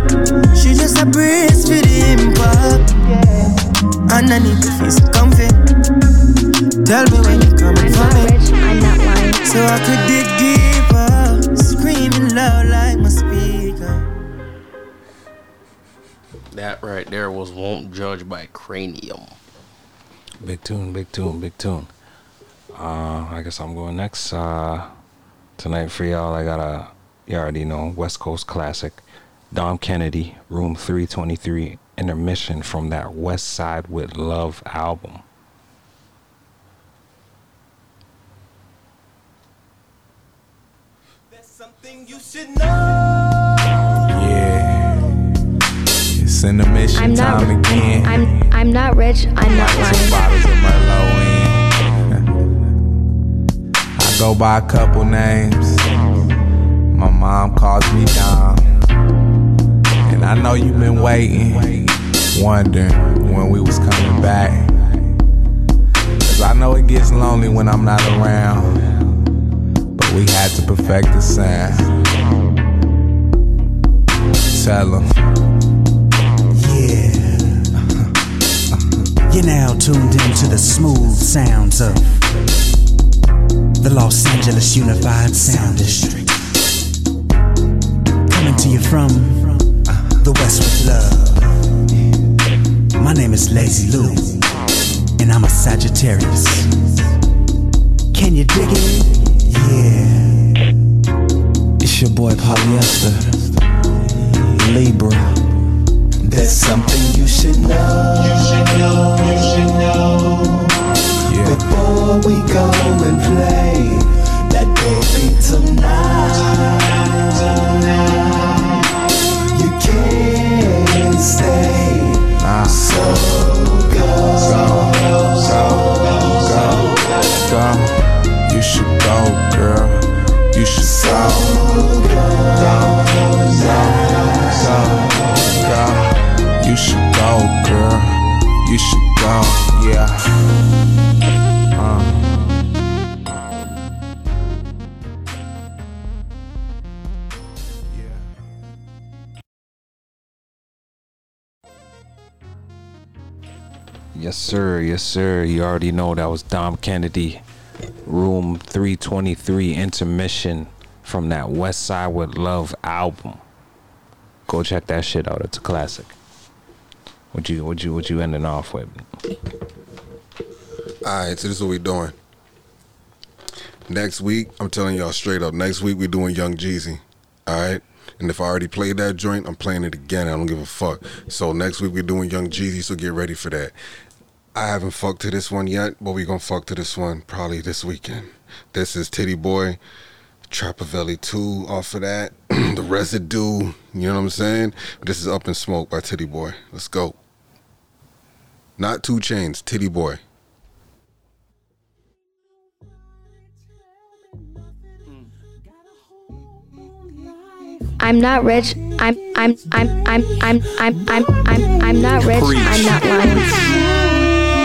She just a brace for the impact. Underneath the fist, comfy. Tell me when you're coming for me. I'm not lying. So I could dig deeper, screaming loud like my speaker. That right there was won't judge by Kranium. Big tune, big tune, big tune. Uh, I guess I'm going next. Uh, tonight for y'all, I got a, you already know, West Coast classic. Dom Kennedy, Room 323, intermission from that West Side with Love album. Yeah. It's in the mission I'm not. time again. I'm, I'm. I'm not rich. I'm not Some lying. bottles of Merlot in. I go by a couple names. My mom calls me Dom. I know you've been waiting, wondering when we was coming back. Cause I know it gets lonely when I'm not around. But we had to perfect the sound. Tell 'em. Yeah. You're now tuned into the smooth sounds of the Los Angeles Unified Sound District. Coming to you from the West with Love. My name is Lazy Lou, and I'm a Sagittarius. Can you dig it? Yeah. It's your boy Polyester. Libra. There's something you should know. You should know. You should know. Before we go and play, that baby tonight. You can't stay. So go. Go, go, go, go. You should go, girl. You should go. Go, go, go, go. You should go, girl. You should go, yeah. Uh. Yes, sir. Yes, sir. You already know that was Dom Kennedy, Room 323 intermission from that West Side with Love album. Go check that shit out. It's a classic. What you what you what you ending off with? All right, so this is what we doing. Next week, I'm telling y'all straight up. Next week we doing Young Jeezy. All right, and if I already played that joint, I'm playing it again. I don't give a fuck. So next week we're doing Young Jeezy. So get ready for that. I haven't fucked to this one yet, but we gonna fuck to this one probably this weekend. This is Tity Boi, Trap-A-Velli 2 off of that. the Residue, you know what I'm saying? This is Up in Smoke by Tity Boi. Let's go. Not 2 Chainz, Tity Boi. I'm not rich. I'm I'm I'm I'm I'm I'm I'm I'm I'm not rich. I'm not lying.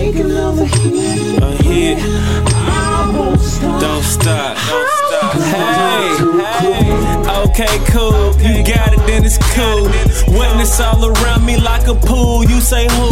A hit. Don't stop. Hey, hey. Okay, cool. You got it, then it's cool. Witness all around me like a pool. You say who,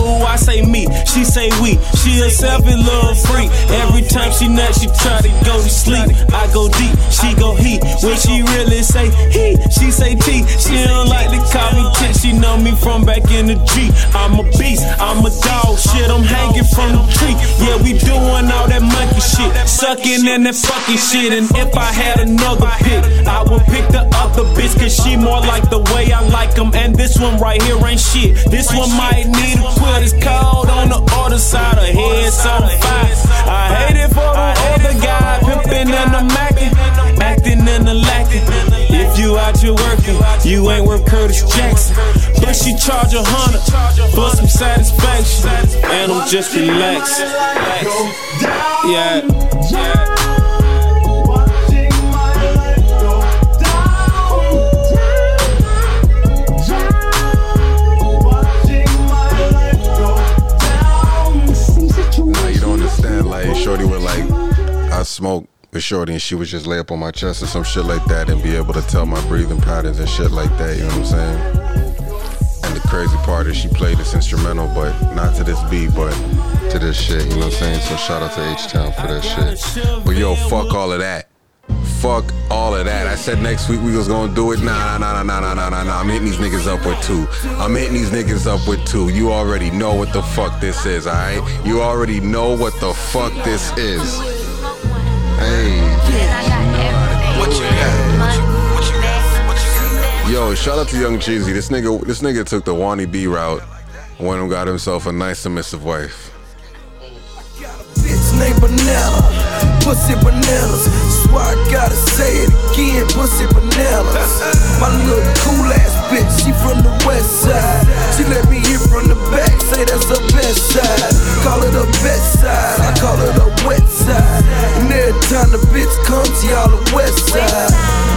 say we. She a little freak. Every time she nut, she try to go to sleep. I go deep, she go heat. When she really say he, she say T. She don't like to call me tit. She know me from back in the G. I'm a beast, I'm a dog. Shit, I'm hanging from the tree. Yeah, we doing all that monkey shit. Sucking in that fucking shit. And if I had another pick, I would pick the other bitch. Cause she more like the way I like them. And this one right here ain't shit. This one might need a quit. It's cold on the other side. Her head's on fire. I hate it for the other guy. Pimping and the macking. Acting and the lacking. If you out here working, you ain't worth Curtis Jackson. But she charge a hundred for some satisfaction. And I'm just relaxing. Yeah. Nah, smoke with Shorty and she would just lay up on my chest or some shit like that and be able to tell my breathing patterns and shit like that. You know what I'm saying? And the crazy part is she played this instrumental, but not to this beat, but to this shit. You know what I'm saying? So shout out to H Town for that shit. But yo, fuck all of that. Fuck all of that. I said next week we was gonna do it. Nah, nah, nah, nah, nah, nah, nah, nah. I'm hitting these niggas up with two. I'm hitting these niggas up with two. You already know what the fuck this is, alright? You already know what the fuck this is. Hey. Yo, shout out to Young Jeezy. This nigga, this nigga took the Wani B route. Went and got himself a nice submissive wife. Bitch named Banana, pussy bananas. Swear I gotta say it again, pussy bananas. My little cool ass bitch, she from the west side. She let me hit from the back, say that's her best side. Call her that wet side. And every time the bitch comes, y'all the west side.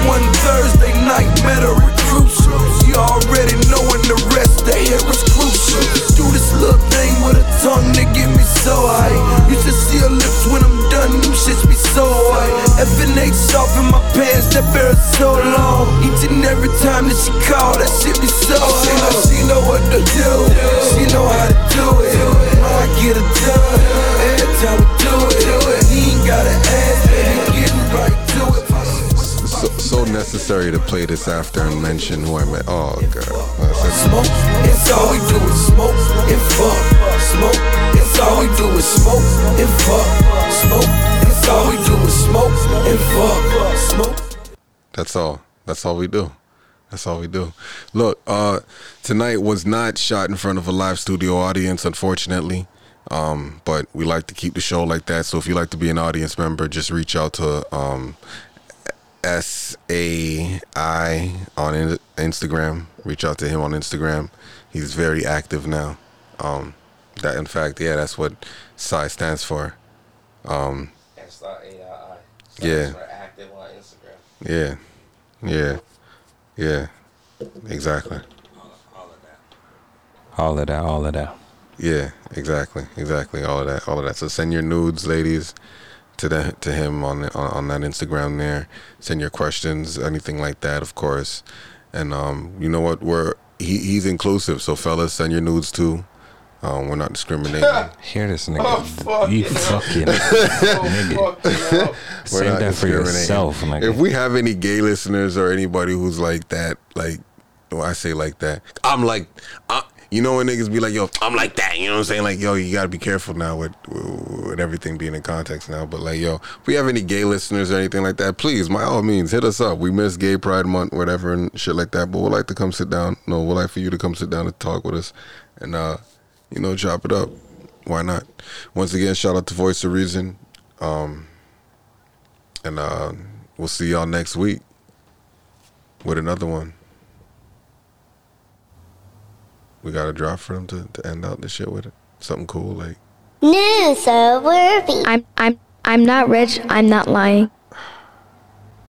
One Thursday night, met a recruit, she already knowing the rest, they hear us play this after and mention who I met. Oh god. Smoke, it's all we do is smoke and fuck. Smoke, it's all we do is smoke and fuck. Smoke, it's all we do is smoke and fuck. Smoke. That's all. That's all we do. That's all we do. Look, uh, tonight was not shot in front of a live studio audience, unfortunately. Um, but we like to keep the show like that. So if you like to be an audience member, just reach out to um, S A I on in- Instagram. Reach out to him on Instagram. He's very active now. Um, that in fact, yeah, that's what Psy stands for. Um, yeah. Yeah, yeah, yeah, exactly. All of that. All of that, all of that. Yeah, exactly, exactly. All of that, all of that. So send your nudes, ladies, to the to him on on, on that Instagram there. Send your questions, anything like that, of course. And um, you know what? We're he, he's inclusive. So fellas, send your nudes too. Um, we're not discriminating. Hear this nigga. Oh, fuck you yeah. fucking Oh, nigga. We're Save that for yourself, nigga. If we have any gay listeners or anybody who's like that, like, when I say like that, I'm like, I, you know when niggas be like, yo, I'm like that. You know what I'm saying? Like, yo, you gotta be careful now with with everything being in context now. But like, yo, if we have any gay listeners or anything like that, please, by all means, hit us up. We miss Gay Pride Month, whatever, and shit like that. But we'd like to come sit down. No, we'd like for you to come sit down and talk with us, and uh, you know, chop it up. Why not? Once again, shout out to Voice of Reason. Um, and uh, we'll see y'all next week with another one. We got a drop for them to, to end out this shit with it. Something cool like No, so worthy. I'm I'm I'm not rich. I'm not lying.